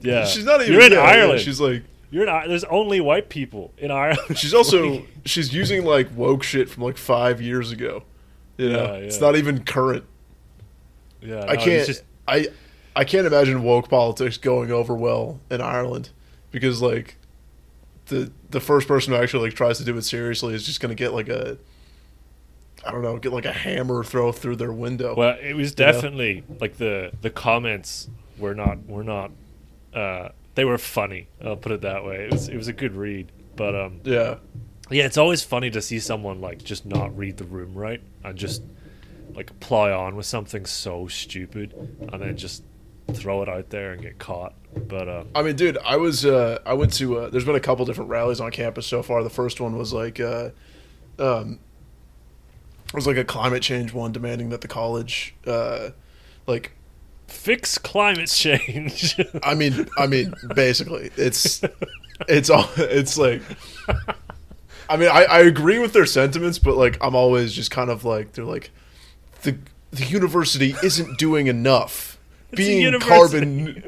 yeah, she's not even You're in yeah, yeah, Ireland. She's like You're in. I- There's only white people in Ireland. she's also she's using like woke shit from like 5 years ago. You know, Yeah, it's not even current. yeah, I can't Just, I I can't imagine woke politics going over well in Ireland because like the the first person who actually like tries to do it seriously is just going to get like a I don't know, get like a hammer throw through their window. well, it was You know? definitely like the the comments were not were not. Uh, they were funny. I'll put it that way. It was it was a good read, but um, yeah. yeah, it's always funny to see someone like just not read the room right and just like ply on with something so stupid and then just throw it out there and get caught. But uh, I mean, dude, I was uh, I went to uh, there's been a couple different rallies on campus so far. The first one was like uh, um, was like a climate change one demanding that the college uh, like fix climate change. I mean, I mean, basically, it's it's all it's like. I mean, I, I agree with their sentiments, but like, I'm always just kind of like they're like, the the university isn't doing enough. a being carbon,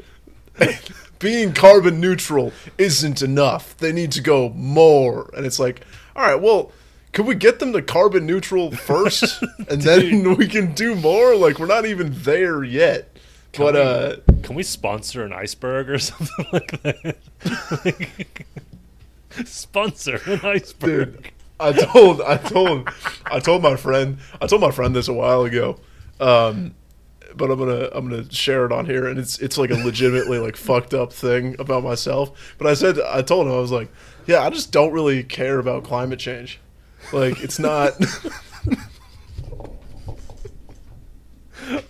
being carbon neutral isn't enough. They need to go more, and it's like, all right, well. Could we get them to carbon neutral first, and then we can do more? Like we're not even there yet. Can but we- uh, Can we sponsor an iceberg or something like that? Like, sponsor an iceberg. dude i told i told i told my friend i told my friend this a while ago um but i'm gonna i'm gonna share it on here and it's it's like a legitimately like fucked up thing about myself but i said i told him i was like yeah i just don't really care about climate change like it's not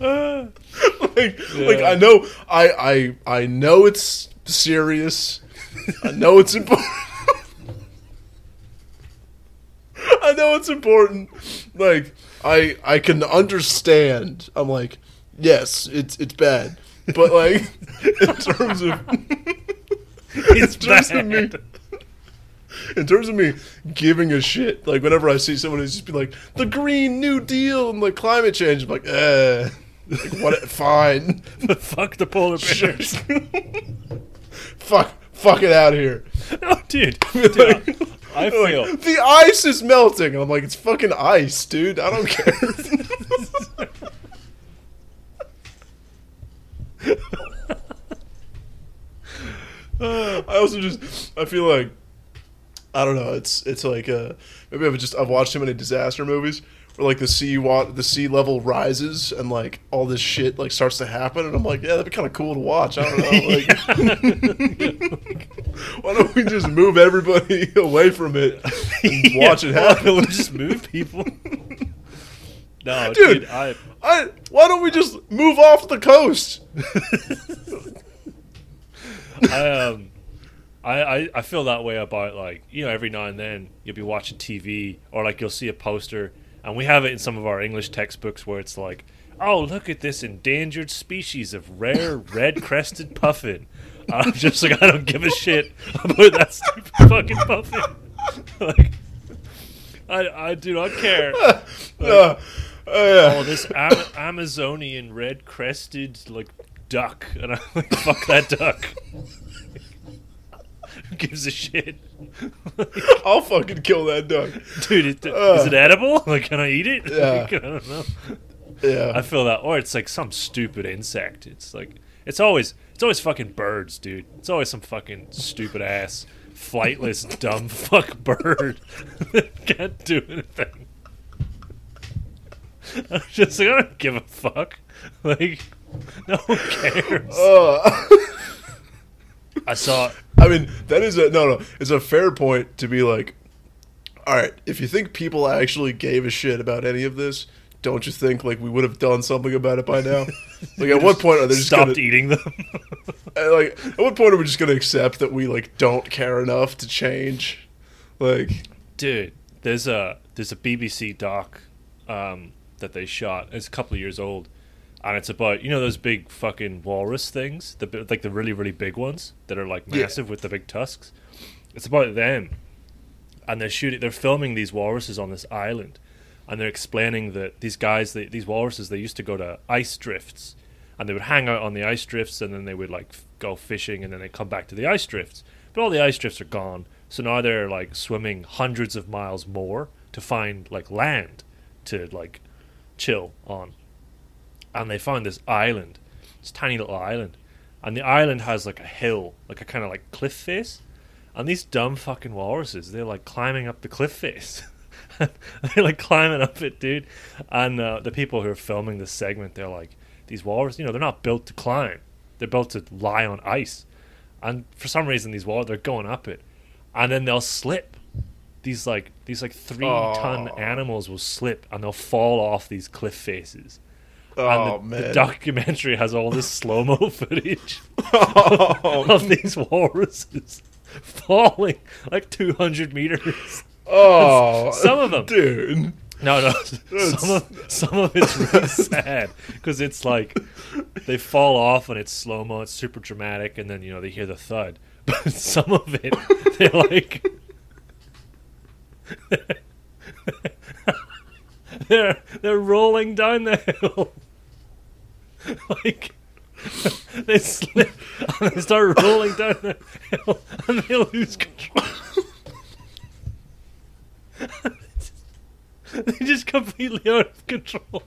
like like i know i i i know it's serious i know it's important I know it's important. Like I I can understand. I'm like, yes, it's it's bad. But like in terms of It's in terms of me bad. In terms of me giving a shit, like whenever I see someone who's just be like, the Green New Deal and like climate change, I'm like, eh like, what fine. Fuck the polar bears. fuck fuck it out of here. No, dude. Dude I, I feel. like, the ice is melting. And I'm like, it's fucking ice, dude. I don't care. I also just I feel like I don't know. It's it's like uh, maybe I've just I've watched too many disaster movies where like the sea wa- the sea level rises and like all this shit like starts to happen and I'm like yeah that'd be kind of cool to watch. I don't know. Like, why don't we just move everybody away from it and watch it Yeah, happen? We'll just move people. No, Dude. dude. I, I, why don't we just move off the coast? I um I, I, I feel that way about like you know every now and then you'll be watching TV or like you'll see a poster and we have it in some of our English textbooks where it's like oh look at this endangered species of rare red crested puffin. And I'm just like I don't give a shit about that stupid fucking puffin. Like I I do not care. Uh, uh, yeah. oh this Am- Amazonian red crested like duck and I'm like fuck that duck who gives a shit? I'll fucking kill that duck. dude it, Uh. is it edible? Like can I eat it? Yeah. I don't know. Yeah. I feel that or it's like some stupid insect. It's like it's always it's always fucking birds dude. It's always some fucking stupid ass flightless dumb fuck bird that can't do anything. I'm just like I don't give a fuck. Like no one cares. Uh, I saw I mean, that is a no, no. It's a fair point to be like, all right. If you think people actually gave a shit about any of this, don't you think like we would have done something about it by now? Like, at what point are they just stopped gonna eating them uh, like? At what point are we just gonna accept that we like don't care enough to change? Like, dude there's a there's a bbc doc um, that they shot it's a couple of years old and it's about you know those big fucking walrus things? The like the really really big ones that are like Yeah. massive with the big tusks? It's about them. And they're shooting they're filming these walruses on this island. And they're explaining that these guys they, these walruses they used to go to ice drifts. And they would hang out on the ice drifts and then they would like go fishing and then they come back to the ice drifts. But all the ice drifts are gone. So now they're like swimming hundreds of miles more to find like land to like chill on and they found this island this tiny little island and the island has like a hill like a kind of like cliff face and these dumb fucking walruses they're like climbing up the cliff face. They're like climbing up it dude. And uh, the people who are filming this segment they're like these walruses you know they're not built to climb. They're built to lie on ice. And for some reason these walls they're going up it. And then they'll slip. These like these like three ton animals will slip and they'll fall off these cliff faces Oh and the, oh, man. the documentary has all this slow mo footage oh, of these walruses falling like 200 meters. oh, Some of them. dude. No, no. Some of some of it's really sad because it's like they fall off and it's slow mo. It's super dramatic, and then you know they hear the thud. But some of it, they're like they're they're rolling down the hill, like they slip and they start rolling down the hill and they lose control. they just completely out of control.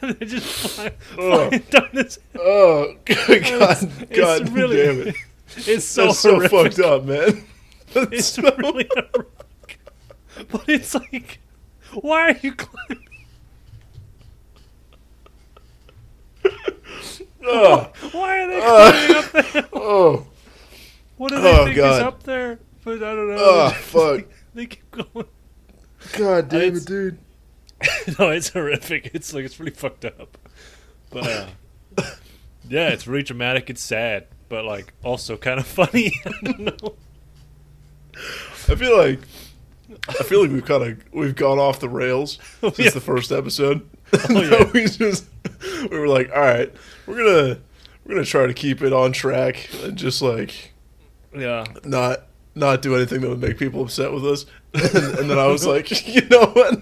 they just fly, Ugh. flying oh. down this. Hill. Oh god, It's- god, it's really- damn it! It's so so fucked up, man. That's It's so- really. But it's like, why are you climbing? oh, Why are they Uh. climbing up there? oh, What do they Oh, think God. is up there? But I don't know. oh, fuck! They keep going. God damn It's- it, dude. no, it's horrific. It's like it's really fucked up. But uh, yeah, it's really dramatic. It's sad, but like also kind of funny. I don't know. I feel like I feel like we've kind of we've gone off the rails since Yeah. the first episode. Oh, yeah. we just we were like, all right, we're gonna we're gonna try to keep it on track and just like Yeah. not not do anything that would make people upset with us. And, and then I was like, you know what?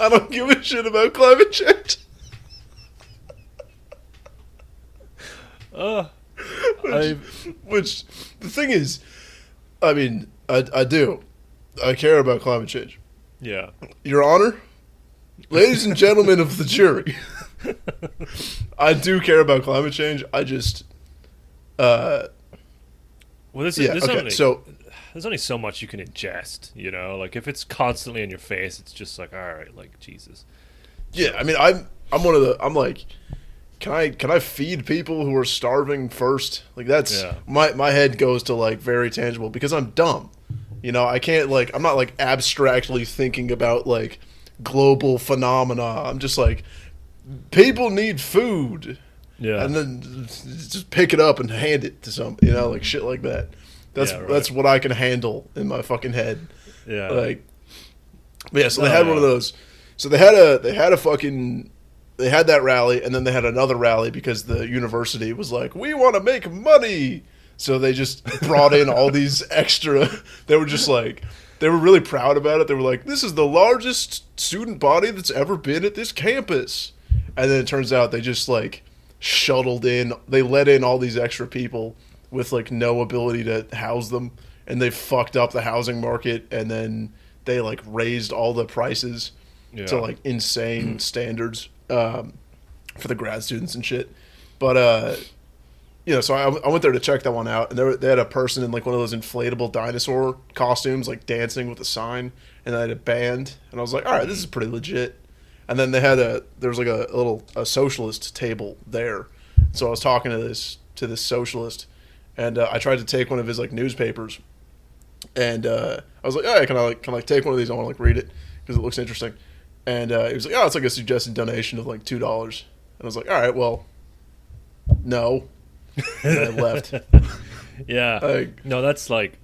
I don't give a shit about climate change. Uh, Which, which the thing is, I mean, I, I do. I care about climate change. yeah. Your Honor, ladies and gentlemen of the jury, I do care about climate change. I just, uh, Well, this is yeah, there's okay. only So, there's only so much you can ingest. You know, like if it's constantly in your face, it's just like all right, like Jesus. yeah, I mean, I'm, I'm one of the, I'm like, can I, can I feed people who are starving first? Like that's Yeah. my, my head goes to like very tangible because I'm dumb. You know, I can't like, I'm not like abstractly thinking about like global phenomena. I'm just like, people need food. Yeah. and then just pick it up and hand it to some, you know, like shit like that. That's Yeah, right. that's what I can handle in my fucking head. yeah. Like, yeah. So they No, had one of those. So they had a they had a fucking they had that rally, and then they had another rally because the university was like, we want to make money. So they just brought in all these extra. They were just like. They were really proud about it. They were like, "This is the largest student body that's ever been at this campus," and then it turns out they just like shuttled in. They let in all these extra people with like no ability to house them, and they fucked up the housing market. And then they like raised all the prices yeah. to like insane standards um, for the grad students and shit. But uh, you know, so I, I went there to check that one out, and there, they had a person in like one of those inflatable dinosaur costumes, like dancing with a sign, and they had a band, and I was like, all right, this is pretty legit. And then they had a there was like a, a little a socialist table there, so I was talking to this to this socialist, and uh, I tried to take one of his like newspapers, and uh, I was like, "Hey, can I like can I like take one of these? I want to like read it because it looks interesting." And uh, he was like, "Oh, it's like a suggested donation of like two dollars." And I was like, "All right, well, no." And I left. yeah. Like, no, that's like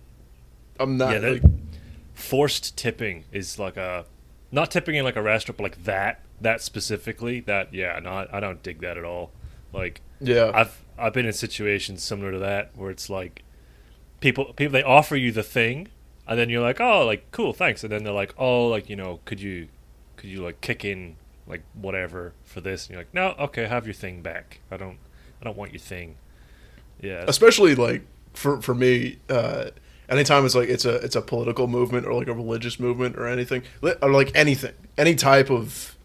I'm not yeah. That, like, forced tipping is like a not tipping in like a restaurant, but like that that specifically. That yeah, no, I, I don't dig that at all. Like yeah, I've I've been in situations similar to that where it's like people people they offer you the thing and then you're like oh like cool thanks and then they're like oh like you know could you could you like kick in like whatever for this and you're like no okay have your thing back I don't I don't want your thing yeah especially like for for me. Uh, anytime it's like it's a it's a political movement or like a religious movement or anything or like anything, any type of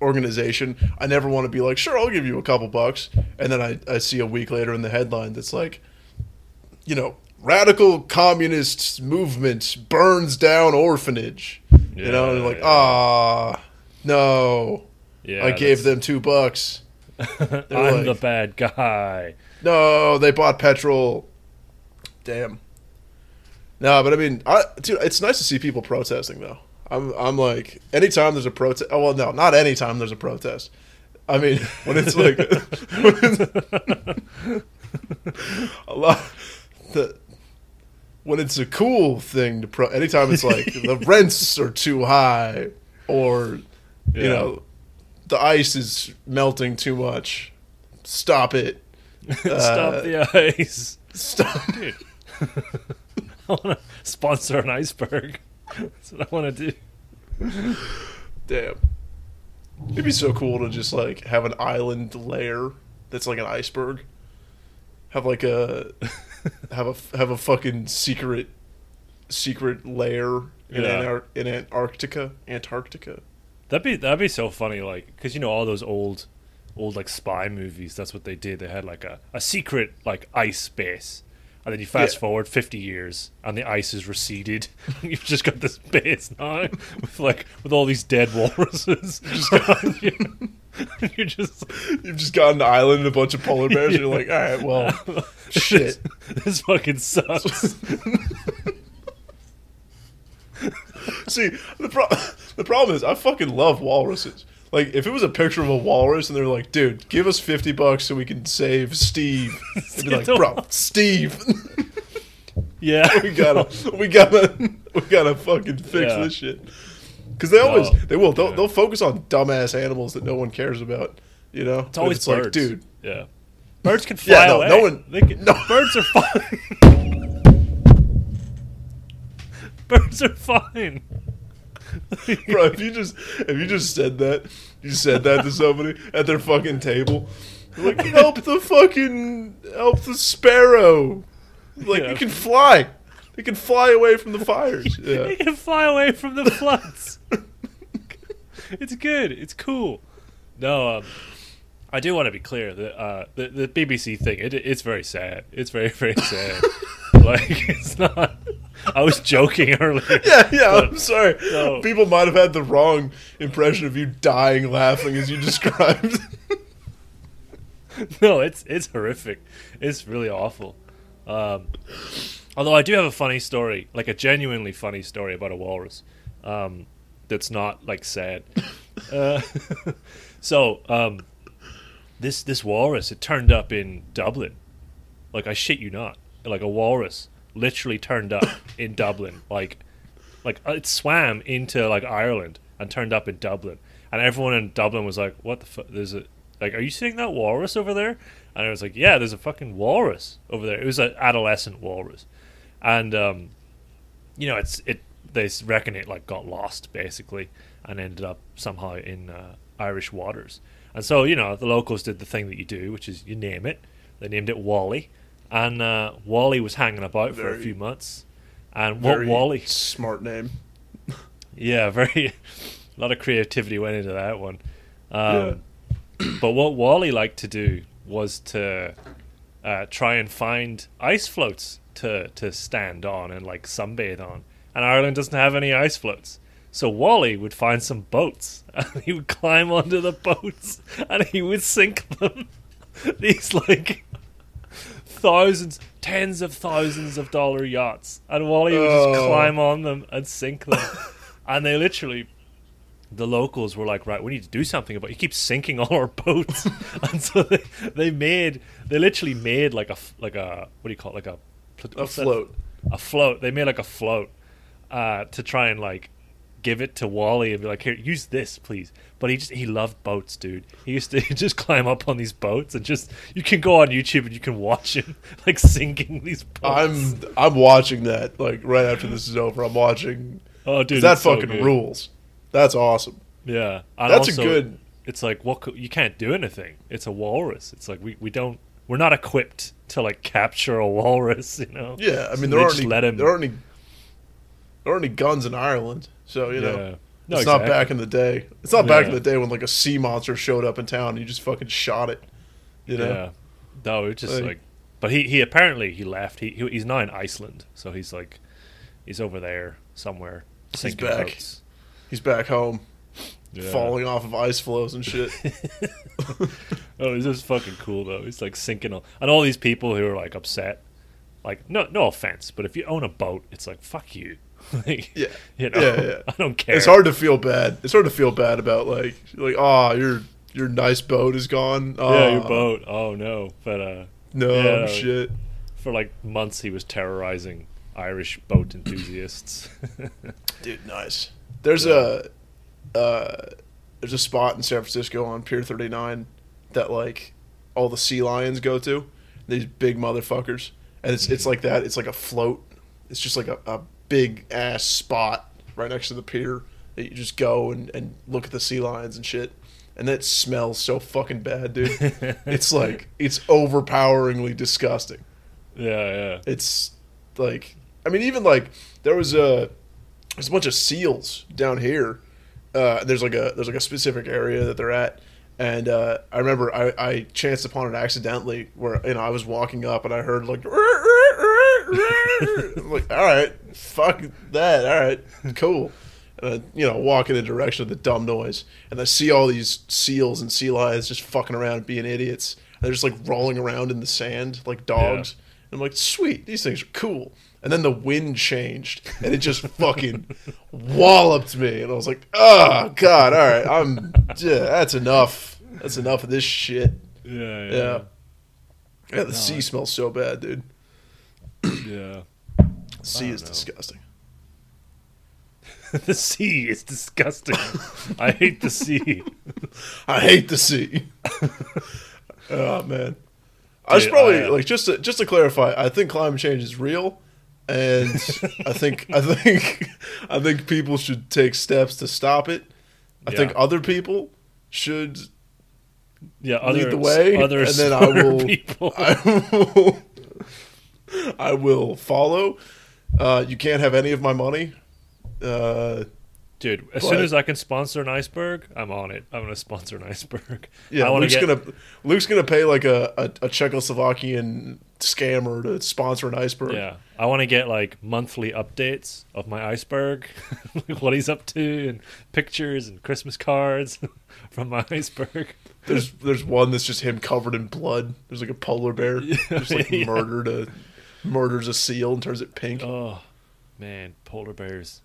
organization, I never want to be like, sure, I'll give you a couple bucks, and then I, I see a week later in the headline that's like, you know, radical communist movement burns down orphanage. you know, and Yeah, like, yeah. ah, no, yeah I gave that's- them two bucks. I'm like- the bad guy No, they bought petrol. Damn. No, but I mean, I, dude, it's nice to see people protesting though. I'm I'm like anytime there's a protest. Oh well, no, not anytime there's a protest. I mean, when it's like when it's, a lot the when it's a cool thing to pro. Anytime it's like the rents are too high, or you Yeah. know, the ice is melting too much. Stop it. Stop Uh, the ice. Stop. Dude. I want to sponsor an iceberg. That's what I want to do. Damn. It'd be so cool to just like have an island layer that's like an iceberg. Have like a have a have a fucking secret secret layer in Yeah. Anar- in Antarctica, Antarctica. That'd be that'd be so funny, like because you know all those old, old like spy movies. That's what they did. They had like a, a secret like ice base, and then you fast Yeah. forward fifty years, and the ice is receded. You've just got this base now with like with all these dead walruses. You you're just You've just got an island and a bunch of polar bears, and you're like, all right, well, shit. this fucking sucks. See, the pro- the problem is I fucking love walruses. Like, if it was a picture of a walrus and they're like, dude, give us 50 bucks so we can save Steve. I'd be like, bro, Steve, yeah, we gotta, we gotta, we gotta fucking fix Yeah. this shit. Because they always, Oh, they will, they'll, yeah. they'll focus on dumbass animals that no one cares about, you know? It's always like, birds, dude, Yeah, birds can fly Yeah, no, away. no one- They can, no. birds are fine. birds are fine. bro, if you just, if you just said that, you said that to somebody at their fucking table, like, help the fucking, help the sparrow. Like, Yeah. it can fly. It can fly away from the fires. Yeah. They can fly away from the floods. it's good. It's cool. No, um, I do want to be clear that uh, the the BBC thing it, it's very sad. It's very very sad. like it's not. I was joking earlier. Yeah, yeah, But- I'm sorry. no. People might have had the wrong impression of you dying laughing as you described. no, it's it's horrific. It's really awful. Um, although I do have a funny story, like a genuinely funny story about a walrus. Um, that's not like sad. uh, so um, this this walrus it turned up in Dublin. Like I shit you not, like a walrus literally turned up in Dublin. Like like uh, it swam into like Ireland and turned up in Dublin, and everyone in Dublin was like, "What the fuck? There's a like, are you seeing that walrus over there?" And I was like, "Yeah, there's a fucking walrus over there." It was an adolescent walrus, and um, you know, it's it. They reckon it like got lost basically and ended up somehow in uh, Irish waters. And so you know, the locals did the thing that you do, which is you name it. They named it Wally, and uh, Wally was hanging about for a few months. And what Very Wally smart name. yeah, very. A lot of creativity went into that one. Um, but what Wally liked to do was to uh, try and find ice floats to to stand on and like sunbathe on. And Ireland doesn't have any ice floats. So Wally would find some boats and he would climb onto the boats and he would sink them. These like thousands, tens of thousands of dollar yachts. And Wally would just Oh. climb on them and sink them. and they literally the locals were like, right, we need to do something about. It. You keep sinking all our boats, and so they, they made they literally made like a like a what do you call it like a A what's that? float. a float. They made like a float uh, to try and like give it to Wally and be like, here, use this, please. But he just he loved boats, dude. He used to just climb up on these boats and just you can go on YouTube and you can watch him like sinking these boats. I'm I'm watching that like right after this is over. I'm watching. oh, dude, that it's so fucking rules. That's awesome. Yeah, and That's also, a good. It's like what co- you can't do anything. It's a walrus. It's like we, we don't we're not equipped to like capture a walrus. You know. Yeah, I mean there aren't any, let him- there aren't any there aren't any guns in Ireland, so you know Yeah. No, it's not back in the day. It's not back in the day when like a sea monster showed up in town and you just fucking shot it. You know, Yeah. No, it's just Like- like, but he, he apparently he left. He, he he's now in Iceland, so he's like, he's over there somewhere. He's back. boats. he's back home, Yeah. falling off of ice floes and shit. Oh, it's just fucking cool though. He's like sinking, all, and all these people who are like upset. Like no no offense, but if you own a boat, it's like fuck you. like, Yeah. you know, Yeah, yeah. I don't care. It's hard to feel bad. It's hard to feel bad about like like oh your your nice boat is gone. Oh, Yeah, your boat. Oh no, but uh, No Yeah. shit. for like months he was terrorizing Irish boat enthusiasts. Dude, nice. There's a uh, there's a spot in San Francisco on Pier 39 that like all the sea lions go to. These big motherfuckers, and it's it's like that. It's like a float. It's just like a, a big ass spot right next to the pier that you just go and, and look at the sea lions and shit. And that smells so fucking bad, dude. it's like it's overpoweringly disgusting. yeah, yeah. It's like I mean, even like there was a there's a bunch of seals down here. Uh, there's like a there's like a specific area that they're at, and uh, I remember I, I chanced upon it accidentally where you know I was walking up and I heard like I'm like all right fuck that all right cool. And I, you know walk in the direction of the dumb noise and I see all these seals and sea lions just fucking around being idiots. They're just like rolling around in the sand like dogs. And I'm like sweet these things are cool. And then the wind changed and it just fucking walloped me. And I was like oh god all right I'm yeah that's enough. That's enough of this shit. Yeah, yeah. Yeah, yeah the sea smells so bad dude yeah. the sea is know. disgusting the sea is disgusting. I hate the sea. I hate the sea. oh man, I should probably I, uh, like just to, just to clarify. I think climate change is real, and I think I think I think people should take steps to stop it. I think other people should Yeah, other lead the way, other and then I smarter will people. I will I will follow. Uh, you can't have any of my money. Uh, Dude, as But- soon as I can sponsor an iceberg, I'm on it. I'm gonna sponsor an iceberg. Yeah, Luke's get, gonna Luke's gonna pay like a, a, a Czechoslovakian scammer to sponsor an iceberg. Yeah, I want to get like monthly updates of my iceberg, what he's up to, and pictures and Christmas cards from my iceberg. There's there's one that's just him covered in blood. There's like a polar bear just like Yeah. murdered a murders a seal and turns it pink. Oh man, polar bears.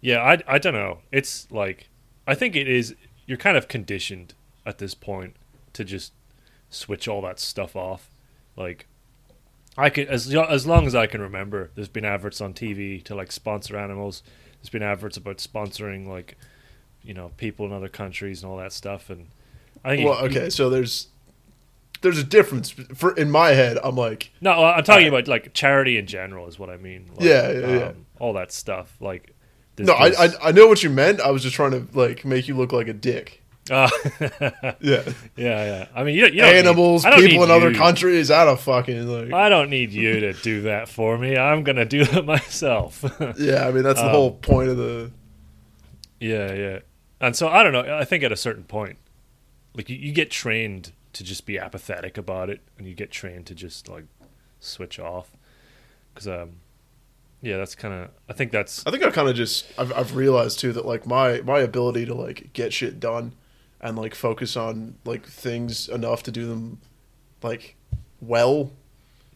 Yeah, I I don't know. It's like I think it is. You're kind of conditioned at this point to just switch all that stuff off. Like I could as as long as I can remember, there's been adverts on TV to like sponsor animals. There's been adverts about sponsoring like you know people in other countries and all that stuff. And I think well, okay, so there's there's a difference. For in my head, I'm like, No, I'm talking about like charity in general is what I mean. Like, Yeah, yeah, yeah. um, All that stuff. Like, this- no, I, this- I I know what you meant. I was just trying to like make you look like a dick. Ah, Yeah, yeah, yeah. I mean, you, don't- you don't animals, need, I people in need other you- countries. I don't fucking like. I don't need you to do that for me. I'm gonna do it myself. yeah, I mean that's the Um, whole point of the. yeah, yeah. And so I don't know. I think at a certain point, like you, you get trained to just be apathetic about it, and you get trained to just like switch off. Because um, yeah, that's kind of. I think that's I think I kind of just I've, I've realized too that like my my ability to like get shit done and like focus on like things enough to do them like well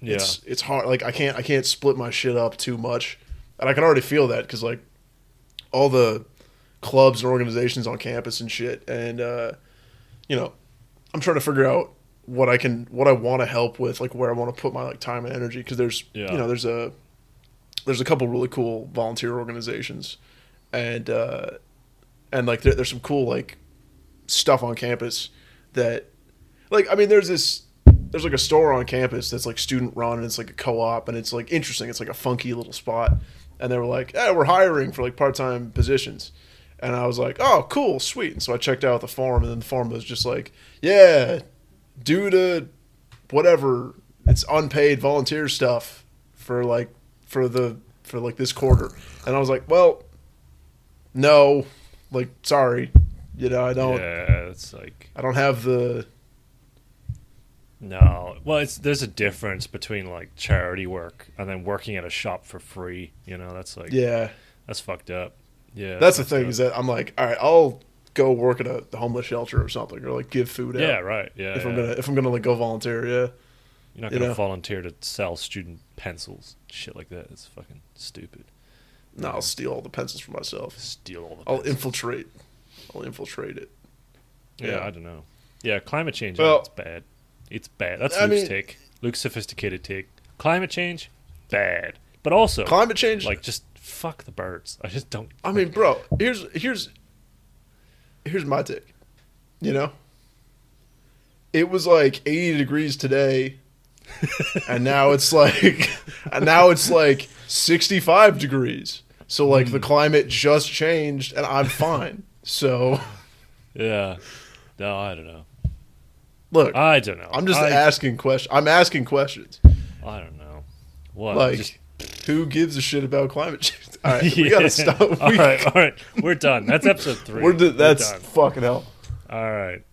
yeah. it's it's hard like I can't I can't split my shit up too much and I can already feel that cuz like all the clubs and organizations on campus and shit and uh you know I'm trying to figure out what I can what I want to help with like where I want to put my like time and energy cuz there's Yeah. you know there's a there's a couple really cool volunteer organizations and uh and like there, there's some cool like stuff on campus that like I mean there's this there's like a store on campus that's like student run and it's like a co-op and it's like interesting. It's like a funky little spot. And they were like hey we're hiring for like part-time positions and I was like oh cool sweet and so I checked out the form and then the form was just like yeah due to whatever it's unpaid volunteer stuff for like for the for like this quarter and I was like well no like sorry you know I don't yeah, it's like I don't have the No, well, it's there's a difference between like charity work and then working at a shop for free. You know, that's like yeah that's fucked up. Yeah, That's the thing up. is that I'm like, all right, I'll go work at a homeless shelter or something, or like give food out. yeah, right. Yeah, If I'm gonna if I'm gonna like go volunteer, yeah. you're not you gonna know. volunteer to sell student pencils, shit like that. It's fucking stupid. No, I'll steal all the pencils for myself. Steal all the. I'll infiltrate. I'll infiltrate it. yeah, yeah. I don't know. Yeah, climate change. Well- it's bad. It's bad. That's I Luke's mean- take. Luke's sophisticated take. Climate change, bad. But also, Climate change. like, just fuck the birds. I just don't. I mean, bro, here's here's here's my take. You know, it was like 80 degrees today, and now it's like, and now it's like 65 degrees. So like Hmm. the climate just changed, and I'm fine. So Yeah. No, I don't know. look, I don't know. I'm just I, asking questions. I'm asking questions. I don't know. What? Like, Just- who gives a shit about climate change? All right, we gotta stop. all right, all right. We're done. That's episode 3 We're, d- that's done. fucking hell. All right.